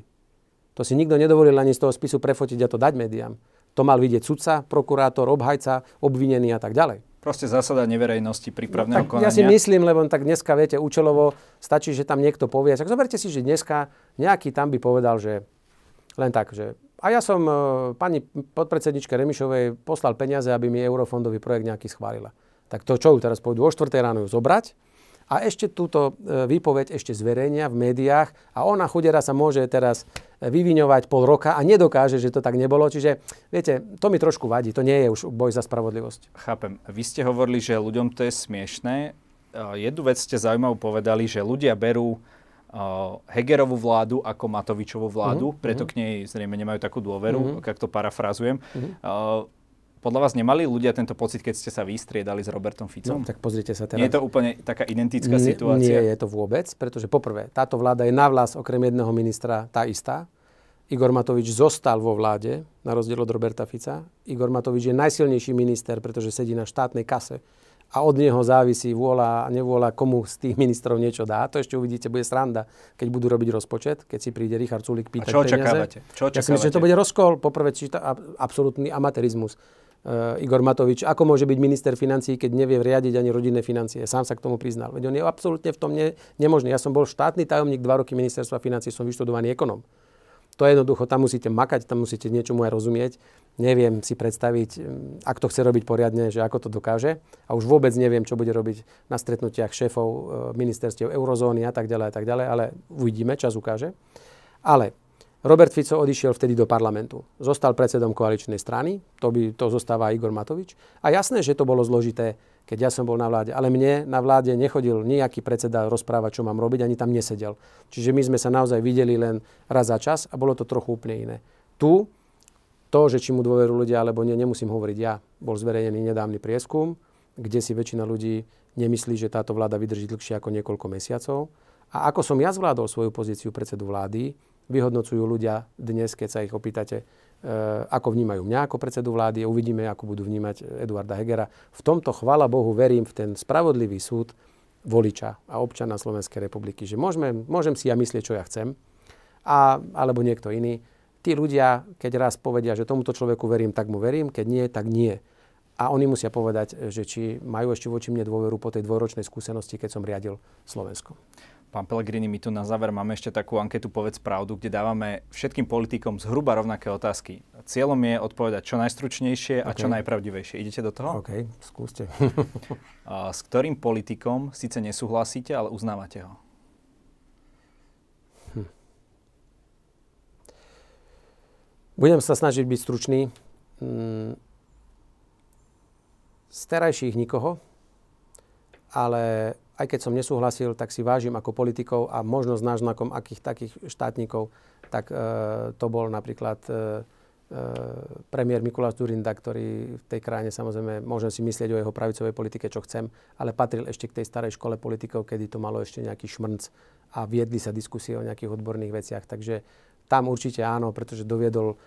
To si nikto nedovolil ani z toho spisu prefotiť a to dať médiám. To mal vidieť sudca, prokurátor, obhajca, obvinený a tak ďalej. Proste zásada neverejnosti prípravného no, konania. Ja si myslím, lebo tak dneska, viete, účelovo stačí, že tam niekto povie. Tak zoberte si, že dneska nejaký tam by povedal, že len tak, že a ja som e, pani podpredsedničke Remišovej poslal peniaze, aby mi eurofondový projekt nejaký schválila. Tak to čo ju teraz pôjdu o 4. ráno ju zobrať a ešte túto e, výpoveď ešte zverejnia v médiách a ona chudera sa môže teraz vyviňovať pol roka a nedokáže, že to tak nebolo. Čiže viete, to mi trošku vadí. To nie je už boj za spravodlivosť. Chápem. Vy ste hovorili, že ľuďom to je smiešné. Jednu vec ste zaujímavú povedali, že ľudia berú Hegerovú vládu ako Matovičovú vládu, uh-huh, preto uh-huh. k nej zrejme nemajú takú dôveru, uh-huh. ak to parafrazujem. Uh-huh. Uh, podľa vás nemali ľudia tento pocit, keď ste sa vystriedali s Robertom Ficom? No, tak pozrite sa teraz. Nie je to úplne taká identická nie, situácia? Nie je to vôbec, pretože poprvé, táto vláda je na vlas okrem jedného ministra tá istá. Igor Matovič zostal vo vláde, na rozdiel od Roberta Fica. Igor Matovič je najsilnejší minister, pretože sedí na štátnej kase a od neho závisí vôľa a nevôľa, komu z tých ministrov niečo dá. To ešte uvidíte, bude sranda, keď budú robiť rozpočet, keď si príde Richard Sulik pýtať a čo očakávate? Čo očakávate? Ja si myslím, že to bude rozkol. Poprvé, číta absolútny amatérizmus. Uh, Igor Matovič, ako môže byť minister financí, keď nevie riadiť ani rodinné financie. Sám sa k tomu priznal. Veď on je absolútne v tom ne, nemožný. Ja som bol štátny tajomník dva roky ministerstva financí, som vyštudovaný ekonom. To je jednoducho, tam musíte makať, tam musíte niečomu aj rozumieť. Neviem si predstaviť, mm, ak to chce robiť poriadne, že ako to dokáže. A už vôbec neviem, čo bude robiť na stretnutiach šéfov e, ministerstiev eurozóny a tak ďalej a tak ďalej, ale uvidíme, čas ukáže. Ale Robert Fico odišiel vtedy do parlamentu. Zostal predsedom koaličnej strany, to, by, to zostáva Igor Matovič. A jasné, že to bolo zložité, keď ja som bol na vláde. Ale mne na vláde nechodil nejaký predseda rozprávať, čo mám robiť, ani tam nesedel. Čiže my sme sa naozaj videli len raz za čas a bolo to trochu úplne iné. Tu to, že či mu dôveru ľudia alebo nie, nemusím hovoriť ja. Bol zverejnený nedávny prieskum, kde si väčšina ľudí nemyslí, že táto vláda vydrží dlhšie ako niekoľko mesiacov. A ako som ja zvládol svoju pozíciu predsedu vlády, vyhodnocujú ľudia dnes, keď sa ich opýtate, ako vnímajú mňa ako predsedu vlády a uvidíme, ako budú vnímať Eduarda Hegera. V tomto, chvala Bohu, verím v ten spravodlivý súd voliča a občana Slovenskej republiky. Že môžeme, môžem si ja myslieť, čo ja chcem, a, alebo niekto iný tí ľudia, keď raz povedia, že tomuto človeku verím, tak mu verím, keď nie, tak nie. A oni musia povedať, že či majú ešte voči mne dôveru po tej dvojročnej skúsenosti, keď som riadil Slovensko. Pán Pellegrini, my tu na záver máme ešte takú anketu Povedz pravdu, kde dávame všetkým politikom zhruba rovnaké otázky. Cieľom je odpovedať čo najstručnejšie a okay. čo najpravdivejšie. Idete do toho? OK, skúste. s ktorým politikom síce nesúhlasíte, ale uznávate ho? Budem sa snažiť byť stručný. Mm, z terajších nikoho, ale aj keď som nesúhlasil, tak si vážim ako politikov a možno s náznakom akých takých štátnikov, tak e, to bol napríklad e, e, premiér Mikuláš Durinda, ktorý v tej krajine samozrejme, môžem si myslieť o jeho pravicovej politike, čo chcem, ale patril ešte k tej starej škole politikov, kedy to malo ešte nejaký šmrnc a viedli sa diskusie o nejakých odborných veciach. Takže tam určite áno, pretože doviedol uh,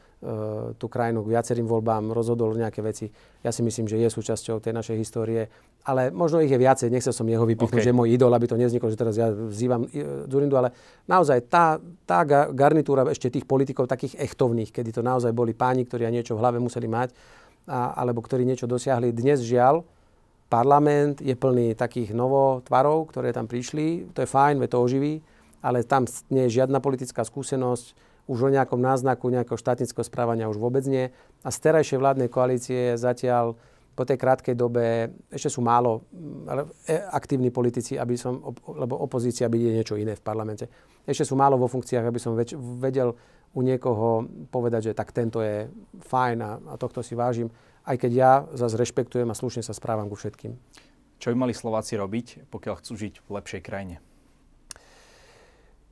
tú krajinu k viacerým voľbám, rozhodol nejaké veci. Ja si myslím, že je súčasťou tej našej histórie, ale možno ich je viacej, nechcel som jeho vypichnúť, okay. že je môj idol, aby to nezniklo, že teraz ja vzývam Zurindu, ale naozaj tá, tá garnitúra ešte tých politikov takých echtovných, kedy to naozaj boli páni, ktorí niečo v hlave museli mať, a, alebo ktorí niečo dosiahli. Dnes žiaľ, parlament je plný takých novotvarov, ktoré tam prišli, to je fajn, to oživí, ale tam nie je žiadna politická skúsenosť, už o nejakom náznaku nejakého štátnického správania už vôbec nie. A z terajšej vládnej koalície zatiaľ po tej krátkej dobe ešte sú málo mm, e, aktívni politici, aby som, lebo opozícia by niečo iné v parlamente. Ešte sú málo vo funkciách, aby som vedel u niekoho povedať, že tak tento je fajn a, a tohto si vážim, aj keď ja zase rešpektujem a slušne sa správam ku všetkým. Čo by mali Slováci robiť, pokiaľ chcú žiť v lepšej krajine?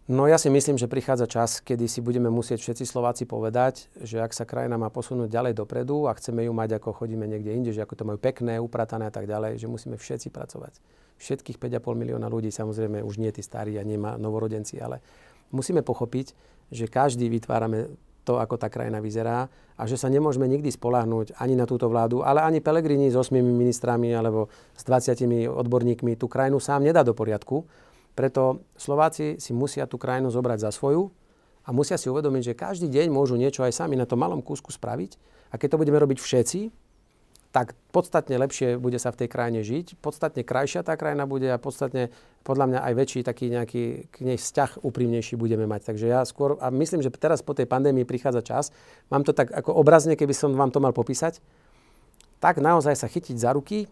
No ja si myslím, že prichádza čas, kedy si budeme musieť všetci Slováci povedať, že ak sa krajina má posunúť ďalej dopredu a chceme ju mať ako chodíme niekde inde, že ako to majú pekné, upratané a tak ďalej, že musíme všetci pracovať. Všetkých 5,5 milióna ľudí, samozrejme už nie tí starí a nemá novorodenci, ale musíme pochopiť, že každý vytvárame to, ako tá krajina vyzerá a že sa nemôžeme nikdy spolahnúť ani na túto vládu, ale ani Pelegrini s 8 ministrami alebo s 20 odborníkmi tú krajinu sám nedá do poriadku preto Slováci si musia tú krajinu zobrať za svoju a musia si uvedomiť, že každý deň môžu niečo aj sami na tom malom kúsku spraviť. A keď to budeme robiť všetci, tak podstatne lepšie bude sa v tej krajine žiť, podstatne krajšia tá krajina bude a podstatne podľa mňa aj väčší taký nejaký k nej vzťah úprimnejší budeme mať. Takže ja skôr, a myslím, že teraz po tej pandémii prichádza čas, mám to tak ako obrazne, keby som vám to mal popísať, tak naozaj sa chytiť za ruky,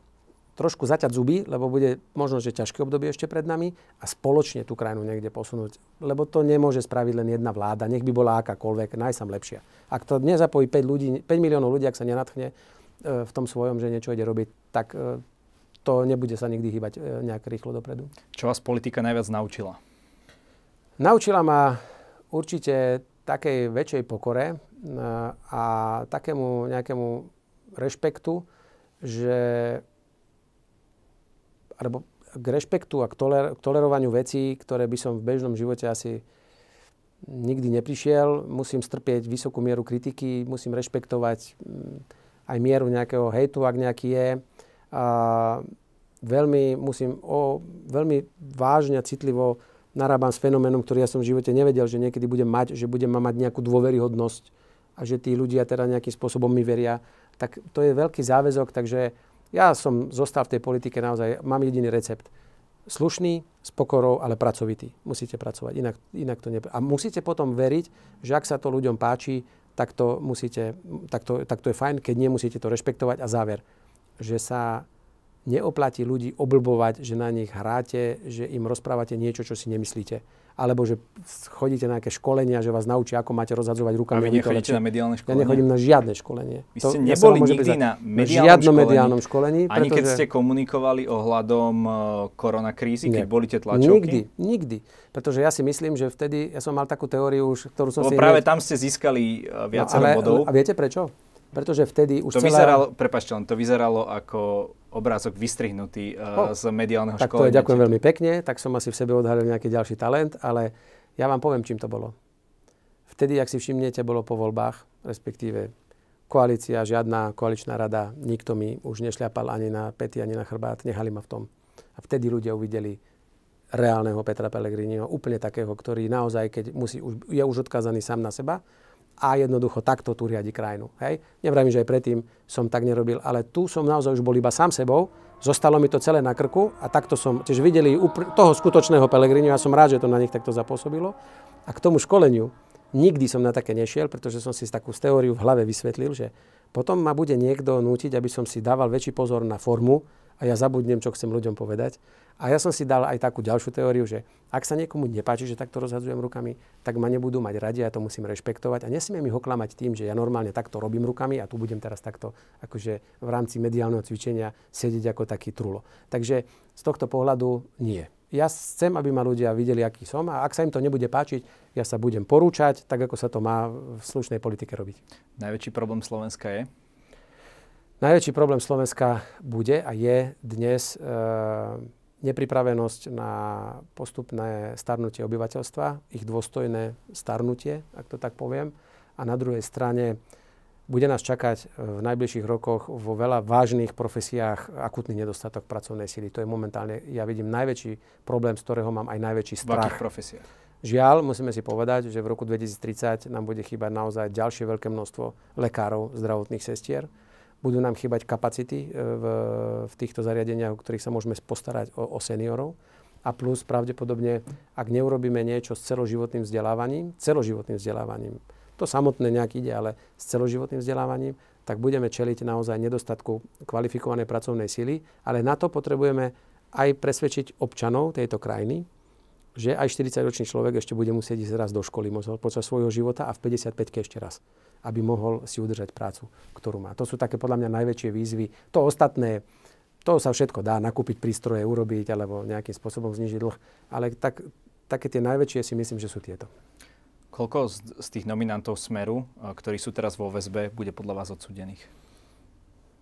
trošku zaťať zuby, lebo bude možno, že ťažké obdobie ešte pred nami a spoločne tú krajinu niekde posunúť. Lebo to nemôže spraviť len jedna vláda, nech by bola akákoľvek, najsam lepšia. Ak to nezapojí 5, ľudí, 5 miliónov ľudí, ak sa nenatchne e, v tom svojom, že niečo ide robiť, tak e, to nebude sa nikdy hýbať e, nejak rýchlo dopredu. Čo vás politika najviac naučila? Naučila ma určite takej väčšej pokore a takému nejakému rešpektu, že alebo k rešpektu a k, toler, k tolerovaniu vecí, ktoré by som v bežnom živote asi nikdy neprišiel. Musím strpieť vysokú mieru kritiky, musím rešpektovať mm, aj mieru nejakého hejtu, ak nejaký je. A veľmi musím o, veľmi vážne a citlivo narábam s fenoménom, ktorý ja som v živote nevedel, že niekedy budem mať, že budem mať nejakú dôveryhodnosť a že tí ľudia teda nejakým spôsobom mi veria. Tak to je veľký záväzok, takže ja som zostal v tej politike naozaj, mám jediný recept. slušný, s pokorou, ale pracovitý. Musíte pracovať, inak, inak to ne... A musíte potom veriť, že ak sa to ľuďom páči, tak to, musíte, tak, to, tak to je fajn, keď nemusíte to rešpektovať. A záver, že sa neoplatí ľudí oblbovať, že na nich hráte, že im rozprávate niečo, čo si nemyslíte alebo že chodíte na nejaké školenia, že vás naučia, ako máte rozhadzovať rukami. A vy nechodíte na mediálne školenie? Ja nechodím na žiadne školenie. Vy ste to, neboli ja nikdy na mediálnom žiadnom školení, mediálnom školení. Ani keď ste komunikovali ohľadom uh, koronakrízy, keď boli tie tlačovky? Nikdy, nikdy. Pretože ja si myslím, že vtedy, ja som mal takú teóriu už, ktorú som Lebo si... práve hneď... tam ste získali uh, viacero no, ale, bodov. A viete prečo? Pretože vtedy už to celá... vyzeralo, prepačte len, to vyzeralo ako obrázok vystrihnutý uh, oh, z mediálneho tak školenia. Tak to ďakujem veľmi pekne, tak som asi v sebe odhalil nejaký ďalší talent, ale ja vám poviem, čím to bolo. Vtedy, ak si všimnete, bolo po voľbách, respektíve koalícia, žiadna koaličná rada, nikto mi už nešľapal ani na pety, ani na chrbát, nehali ma v tom. A vtedy ľudia uvideli reálneho Petra Pellegriniho, úplne takého, ktorý naozaj, keď musí, už, je už odkázaný sám na seba a jednoducho takto tu riadi krajinu. Hej? Nevrajím, že aj predtým som tak nerobil, ale tu som naozaj už bol iba sám sebou Zostalo mi to celé na krku a takto som tiež videli upr- toho skutočného Pelegrinu. Ja som rád, že to na nich takto zapôsobilo. A k tomu školeniu nikdy som na také nešiel, pretože som si takú teóriu v hlave vysvetlil, že potom ma bude niekto nútiť, aby som si dával väčší pozor na formu a ja zabudnem, čo chcem ľuďom povedať a ja som si dal aj takú ďalšiu teóriu, že ak sa niekomu nepáči, že takto rozhadzujem rukami, tak ma nebudú mať radi, ja to musím rešpektovať a nesmiem ich oklamať tým, že ja normálne takto robím rukami a tu budem teraz takto akože v rámci mediálneho cvičenia sedieť ako taký trulo. Takže z tohto pohľadu nie. Ja chcem, aby ma ľudia videli, aký som a ak sa im to nebude páčiť, ja sa budem porúčať, tak ako sa to má v slušnej politike robiť. Najväčší problém Slovenska je? Najväčší problém Slovenska bude a je dnes e, nepripravenosť na postupné starnutie obyvateľstva, ich dôstojné starnutie, ak to tak poviem. A na druhej strane bude nás čakať v najbližších rokoch vo veľa vážnych profesiách akutný nedostatok pracovnej síly. To je momentálne, ja vidím, najväčší problém, z ktorého mám aj najväčší strach. V akých profesiách? Žiaľ, musíme si povedať, že v roku 2030 nám bude chýbať naozaj ďalšie veľké množstvo lekárov, zdravotných sestier budú nám chýbať kapacity e, v, v týchto zariadeniach, o ktorých sa môžeme postarať o, o seniorov. A plus pravdepodobne, ak neurobíme niečo s celoživotným vzdelávaním, celoživotným vzdelávaním, to samotné nejak ide, ale s celoživotným vzdelávaním, tak budeme čeliť naozaj nedostatku kvalifikovanej pracovnej síly, ale na to potrebujeme aj presvedčiť občanov tejto krajiny, že aj 40-ročný človek ešte bude musieť ísť raz do školy možno počas svojho života a v 55 ešte raz aby mohol si udržať prácu, ktorú má. To sú také podľa mňa najväčšie výzvy. To ostatné, to sa všetko dá, nakúpiť prístroje, urobiť alebo nejakým spôsobom znižiť dlh. Ale tak, také tie najväčšie si myslím, že sú tieto. Koľko z, z tých nominantov Smeru, ktorí sú teraz vo väzbe, bude podľa vás odsudených?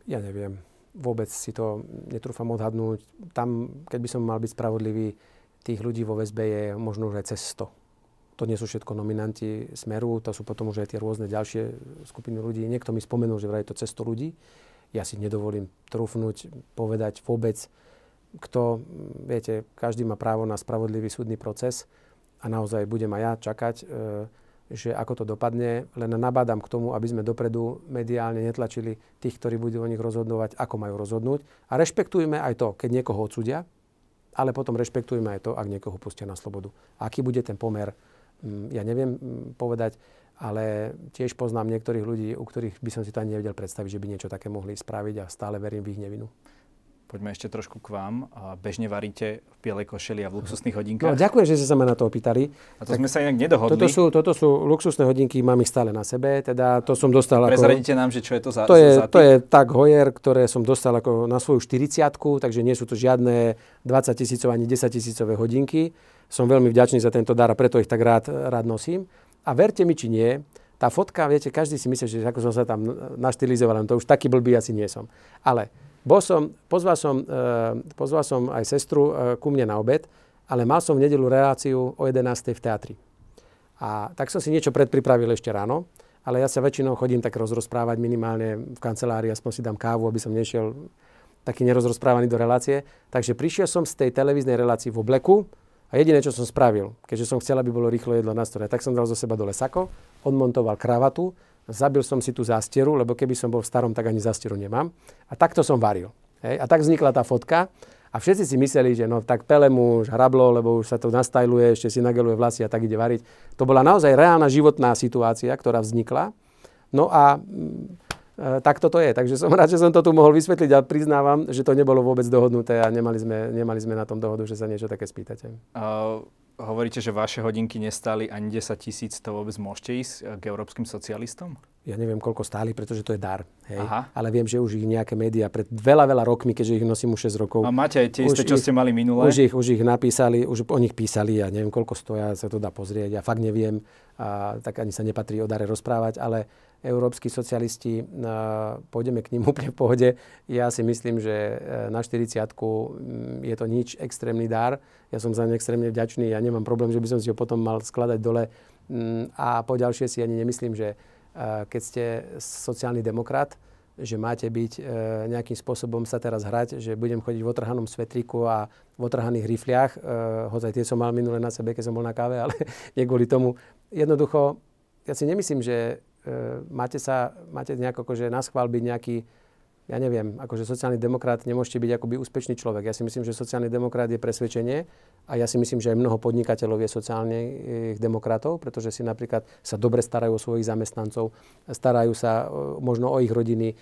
Ja neviem. Vôbec si to netrúfam odhadnúť. Tam, keď by som mal byť spravodlivý, tých ľudí vo väzbe je možno už aj cez 100. To nie sú všetko nominanti Smeru, to sú potom už aj tie rôzne ďalšie skupiny ľudí. Niekto mi spomenul, že vraj to cesto ľudí. Ja si nedovolím trúfnuť, povedať vôbec, kto, viete, každý má právo na spravodlivý súdny proces a naozaj budem aj ja čakať, e, že ako to dopadne. Len nabádam k tomu, aby sme dopredu mediálne netlačili tých, ktorí budú o nich rozhodovať, ako majú rozhodnúť. A rešpektujme aj to, keď niekoho odsudia, ale potom rešpektujme aj to, ak niekoho pustia na slobodu. Aký bude ten pomer Mm, ja neviem mm, povedať, ale tiež poznám niektorých ľudí, u ktorých by som si to ani nevedel predstaviť, že by niečo také mohli spraviť a stále verím v ich nevinu. Poďme ešte trošku k vám. Bežne varíte v bielej košeli a v luxusných hodinkách? No, ďakujem, že ste sa ma na to opýtali. A to tak sme sa inak nedohodli. Toto sú, toto sú luxusné hodinky, mám ich stále na sebe. Teda to som dostal Prezradíte ako... nám, že čo je to za To je, za to je tak hojer, ktoré som dostal ako na svoju 40 takže nie sú to žiadne 20 tisícové ani 10 tisícové hodinky. Som veľmi vďačný za tento dar a preto ich tak rád, rád nosím. A verte mi, či nie, tá fotka, viete, každý si myslí, že ako som sa tam naštilizoval, to už taký blbý asi nie som. Ale bol som, pozval som, uh, pozval som aj sestru uh, ku mne na obed, ale mal som v nedelu reláciu o 11. v teatri. A tak som si niečo predpripravil ešte ráno, ale ja sa väčšinou chodím tak rozrozprávať minimálne v kancelárii, aspoň si dám kávu, aby som nešiel taký nerozrozprávaný do relácie. Takže prišiel som z tej televíznej relácii v obleku, a jediné, čo som spravil, keďže som chcel, aby bolo rýchlo jedlo na stole, tak som dal zo seba dole sako, odmontoval kravatu, zabil som si tú zástieru, lebo keby som bol v starom, tak ani zástieru nemám. A takto som varil. Hej? A tak vznikla tá fotka. A všetci si mysleli, že no tak Pele mu už hrablo, lebo už sa to nastajluje, ešte si nageluje vlasy a tak ide variť. To bola naozaj reálna životná situácia, ktorá vznikla. No a mm, e, tak toto je. Takže som rád, že som to tu mohol vysvetliť a priznávam, že to nebolo vôbec dohodnuté a nemali sme, nemali sme na tom dohodu, že sa niečo také spýtate. Uh, hovoríte, že vaše hodinky nestali ani 10 tisíc, to vôbec môžete ísť e, k európskym socialistom? ja neviem, koľko stáli, pretože to je dar. Hej? Aha. Ale viem, že už ich nejaké médiá pred veľa, veľa rokmi, keďže ich nosím už 6 rokov. A máte aj tie isté, čo ste mali minulé? Už ich, už ich napísali, už o nich písali, ja neviem, koľko stoja, sa to dá pozrieť, ja fakt neviem, a tak ani sa nepatrí o dare rozprávať, ale európsky socialisti, a, pôjdeme k ním úplne v pohode. Ja si myslím, že e, na 40 mm, je to nič, extrémny dar. Ja som za ne extrémne vďačný, ja nemám problém, že by som si ho potom mal skladať dole. Mm, a po ďalšie si ani nemyslím, že keď ste sociálny demokrat, že máte byť e, nejakým spôsobom sa teraz hrať, že budem chodiť v otrhanom svetriku a v otrhaných rifliach, e, hoď tie som mal minule na sebe, keď som bol na káve, ale nie kvôli tomu. Jednoducho, ja si nemyslím, že e, máte sa, máte nejako akože na schvál byť nejaký ja neviem, akože sociálny demokrat nemôžete byť akoby úspešný človek. Ja si myslím, že sociálny demokrat je presvedčenie a ja si myslím, že aj mnoho podnikateľov je sociálnych demokratov, pretože si napríklad sa dobre starajú o svojich zamestnancov, starajú sa možno o ich rodiny,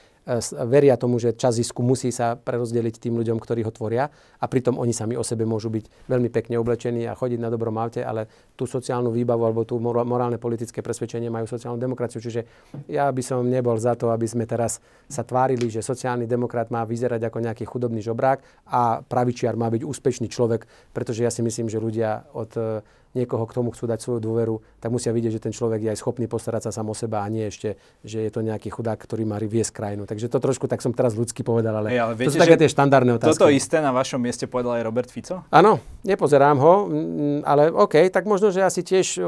veria tomu, že čas zisku musí sa prerozdeliť tým ľuďom, ktorí ho tvoria a pritom oni sami o sebe môžu byť veľmi pekne oblečení a chodiť na dobrom aute, ale tú sociálnu výbavu alebo tú morálne politické presvedčenie majú sociálnu demokraciu. Čiže ja by som nebol za to, aby sme teraz sa tvárili, že sociálny demokrat má vyzerať ako nejaký chudobný žobrák a pravičiar má byť úspešný človek, pretože ja si myslím, že ľudia od niekoho k tomu chcú dať svoju dôveru, tak musia vidieť, že ten človek je aj schopný postarať sa sám o seba a nie ešte, že je to nejaký chudák, ktorý má viesť krajinu. Takže to trošku, tak som teraz ľudsky povedal, ale hey, ale viete, to sú také tie štandardné otázky. Toto isté na vašom mieste povedal aj Robert Fico? Áno, nepozerám ho, ale OK, tak možno, že asi tiež,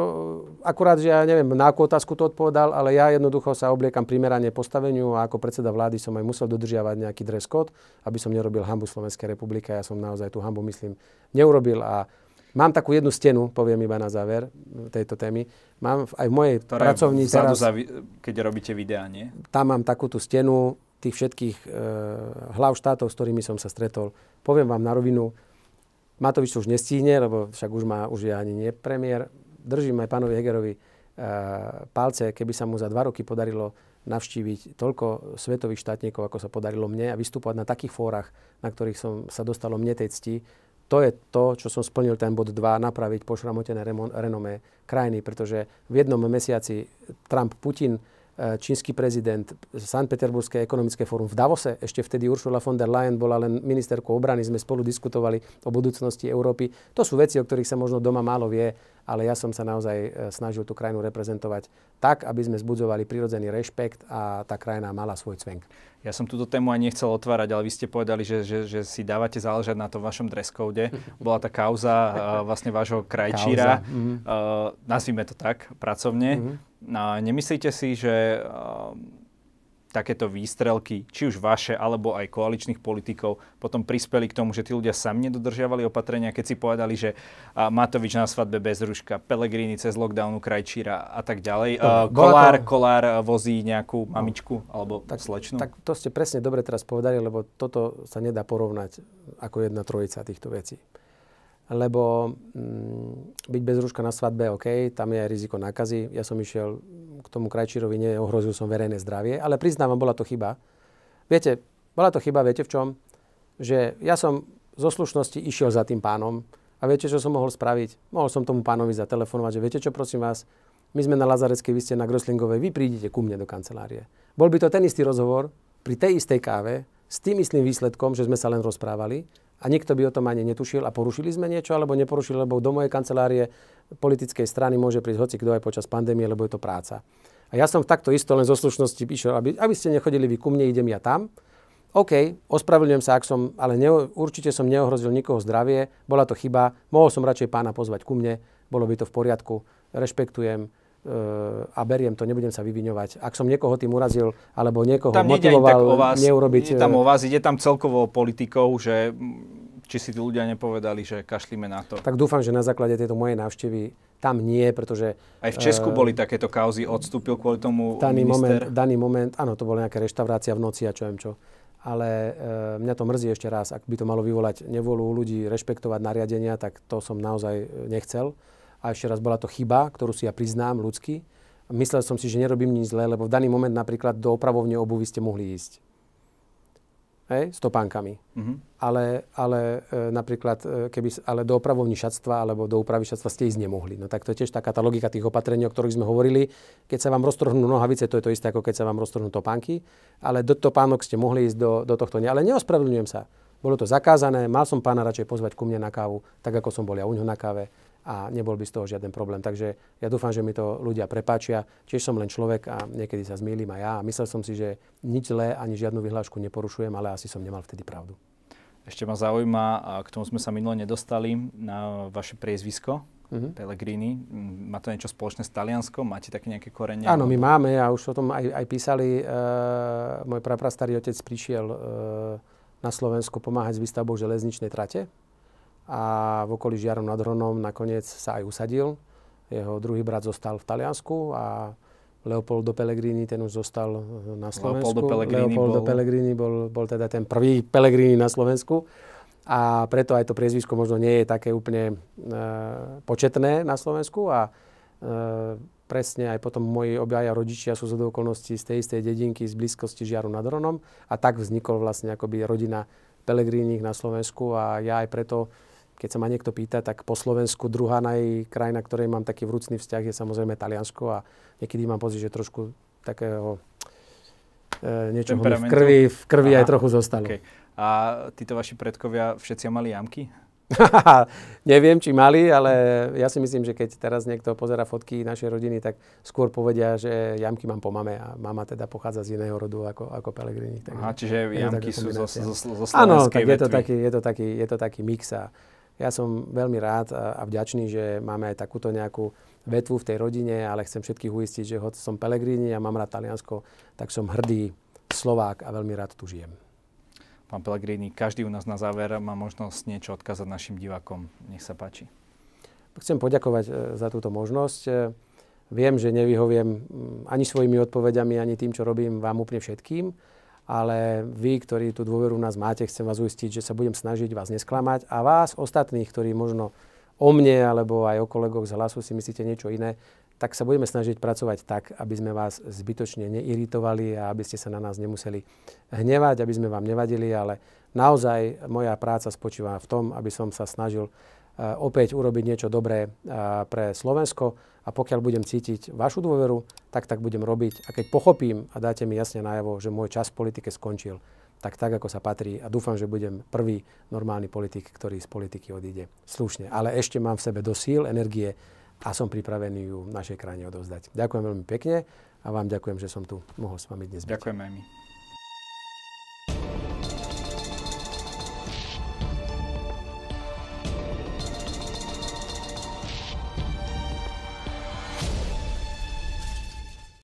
akurát, že ja neviem, na akú otázku to odpovedal, ale ja jednoducho sa obliekam primerane postaveniu a ako predseda vlády som aj musel dodržiavať nejaký dress code, aby som nerobil hambu Slovenskej republiky. Ja som naozaj tú hambu, myslím, neurobil a Mám takú jednu stenu, poviem iba na záver tejto témy. Mám aj v mojej Ktoré pracovni teraz... Za, keď robíte videá, nie? Tam mám takúto stenu tých všetkých e, hlav štátov, s ktorými som sa stretol. Poviem vám na rovinu, Matovič to už nestíhne, lebo však už, má, už je ani nie premiér. Držím aj pánovi Hegerovi e, palce, keby sa mu za dva roky podarilo navštíviť toľko svetových štátnikov, ako sa podarilo mne a vystupovať na takých fórach, na ktorých som sa dostalo mne tej cti, to je to, čo som splnil ten bod 2, napraviť pošramotené renomé krajiny, pretože v jednom mesiaci Trump, Putin, e, čínsky prezident, St. Peterburské ekonomické fórum v Davose, ešte vtedy Ursula von der Leyen bola len ministerkou obrany, sme spolu diskutovali o budúcnosti Európy. To sú veci, o ktorých sa možno doma málo vie, ale ja som sa naozaj e, snažil tú krajinu reprezentovať tak, aby sme zbudzovali prirodzený rešpekt a tá krajina mala svoj cvenk. Ja som túto tému aj nechcel otvárať, ale vy ste povedali, že, že, že si dávate záležať na tom vašom dress code. Bola tá kauza uh, vlastne vášho krajčíra, mm-hmm. uh, nazvime to tak, pracovne. Mm-hmm. Uh, nemyslíte si, že uh, takéto výstrelky, či už vaše, alebo aj koaličných politikov, potom prispeli k tomu, že tí ľudia sami nedodržiavali opatrenia, keď si povedali, že Matovič na svadbe bez ruška, Pelegrini cez lockdownu krajčíra a tak ďalej. No, kolár, to... kolár vozí nejakú no. mamičku no, alebo tak, slečnu. Tak to ste presne dobre teraz povedali, lebo toto sa nedá porovnať ako jedna trojica týchto vecí lebo mm, byť bez rúška na svadbe, OK, tam je aj riziko nákazy. Ja som išiel k tomu krajčírovi, neohrozil som verejné zdravie, ale priznávam, bola to chyba. Viete, bola to chyba, viete v čom? Že ja som zo slušnosti išiel za tým pánom a viete, čo som mohol spraviť? Mohol som tomu pánovi zatelefonovať, že viete čo, prosím vás, my sme na Lazareckej, vy ste na Groslingovej, vy prídete ku mne do kancelárie. Bol by to ten istý rozhovor pri tej istej káve s tým istým výsledkom, že sme sa len rozprávali a nikto by o tom ani netušil a porušili sme niečo, alebo neporušili, lebo do mojej kancelárie politickej strany môže prísť hoci kto aj počas pandémie, lebo je to práca. A ja som takto isto len zo slušnosti išiel, aby, aby ste nechodili vy ku mne, idem ja tam. OK, ospravedlňujem sa, ak som, ale ne, určite som neohrozil nikoho zdravie, bola to chyba, mohol som radšej pána pozvať ku mne, bolo by to v poriadku, rešpektujem, a beriem to, nebudem sa vyviňovať. Ak som niekoho tým urazil, alebo niekoho tam motivoval o vás, neurobiť... Ide tam o vás, ide tam celkovo politikov, že či si tí ľudia nepovedali, že kašlíme na to. Tak dúfam, že na základe tejto mojej návštevy tam nie, pretože... Aj v Česku uh, boli takéto kauzy, odstúpil kvôli tomu daný minister? Moment, daný moment, áno, to bola nejaká reštaurácia v noci a čo viem čo. ale e, mňa to mrzí ešte raz, ak by to malo vyvolať nevolu ľudí, rešpektovať nariadenia, tak to som naozaj nechcel. A ešte raz bola to chyba, ktorú si ja priznám ľudsky. Myslel som si, že nerobím nič zlé, lebo v daný moment napríklad do opravovne obuvy ste mohli ísť hej, s topánkami. Mm-hmm. Ale, ale e, napríklad, e, keby, ale do opravovní šatstva alebo do úpravy šatstva ste ísť nemohli. No tak to je tiež taká tá logika tých opatrení, o ktorých sme hovorili. Keď sa vám roztrhnú nohavice, to je to isté, ako keď sa vám roztrhnú topánky. Ale do topánok ste mohli ísť do, do tohto. Ale neospravedlňujem sa. Bolo to zakázané, mal som pána radšej pozvať ku mne na kávu, tak ako som bol ja u ňo na káve a nebol by z toho žiaden problém. Takže ja dúfam, že mi to ľudia prepáčia. Tiež som len človek a niekedy sa zmýlim aj ja. Myslel som si, že nič zlé ani žiadnu vyhlášku neporušujem, ale asi som nemal vtedy pravdu. Ešte ma zaujíma, a k tomu sme sa minule nedostali, na vaše priezvisko. Uh-huh. Pellegrini. Má to niečo spoločné s Talianskom? Máte také nejaké korene? Áno, my máme a už o tom aj, aj písali. E, môj praprastarý otec prišiel e, na Slovensku pomáhať s výstavbou železničnej trate a v okolí Žiarom nad Hronom nakoniec sa aj usadil. Jeho druhý brat zostal v Taliansku a Leopoldo Pellegrini, ten už zostal na Slovensku. Leopoldo Pellegrini, Leopoldo bol... Pellegrini bol, bol teda ten prvý Pellegrini na Slovensku. A preto aj to priezvisko možno nie je také úplne e, početné na Slovensku. A e, presne aj potom moji obaja rodičia sú z okolností z tej istej dedinky, z blízkosti Žiaru nad Hronom. A tak vznikol vlastne akoby rodina Pellegrini na Slovensku. A ja aj preto keď sa ma niekto pýta, tak po Slovensku druhá najkrajina, ktorej mám taký vrúcný vzťah, je samozrejme Taliansko a niekedy mám pocit, že trošku takého e, niečo v krvi, v krvi aj trochu zostalo. Okay. A títo vaši predkovia všetci mali jamky? Neviem, či mali, ale ja si myslím, že keď teraz niekto pozera fotky našej rodiny, tak skôr povedia, že jamky mám po mame a mama teda pochádza z iného rodu ako, ako Pelegrini. Aha, čiže jamky sú zo, zo, zo Áno, tak je to, taký, je, to taký, je to taký mix a ja som veľmi rád a vďačný, že máme aj takúto nejakú vetvu v tej rodine, ale chcem všetkých uistiť, že hoď som Pelegrini a mám rád Taliansko, tak som hrdý Slovák a veľmi rád tu žijem. Pán Pellegrini, každý u nás na záver má možnosť niečo odkázať našim divákom. Nech sa páči. Chcem poďakovať e, za túto možnosť. E, viem, že nevyhoviem ani svojimi odpovediami, ani tým, čo robím vám úplne všetkým ale vy, ktorí tú dôveru v nás máte, chcem vás uistiť, že sa budem snažiť vás nesklamať a vás, ostatných, ktorí možno o mne alebo aj o kolegoch z hlasu si myslíte niečo iné, tak sa budeme snažiť pracovať tak, aby sme vás zbytočne neiritovali a aby ste sa na nás nemuseli hnevať, aby sme vám nevadili, ale naozaj moja práca spočíva v tom, aby som sa snažil opäť urobiť niečo dobré pre Slovensko a pokiaľ budem cítiť vašu dôveru, tak tak budem robiť. A keď pochopím a dáte mi jasne najavo, že môj čas v politike skončil, tak tak, ako sa patrí a dúfam, že budem prvý normálny politik, ktorý z politiky odíde slušne. Ale ešte mám v sebe do síl, energie a som pripravený ju našej krajine odovzdať. Ďakujem veľmi pekne a vám ďakujem, že som tu mohol s vami dnes byť. Ďakujeme aj my.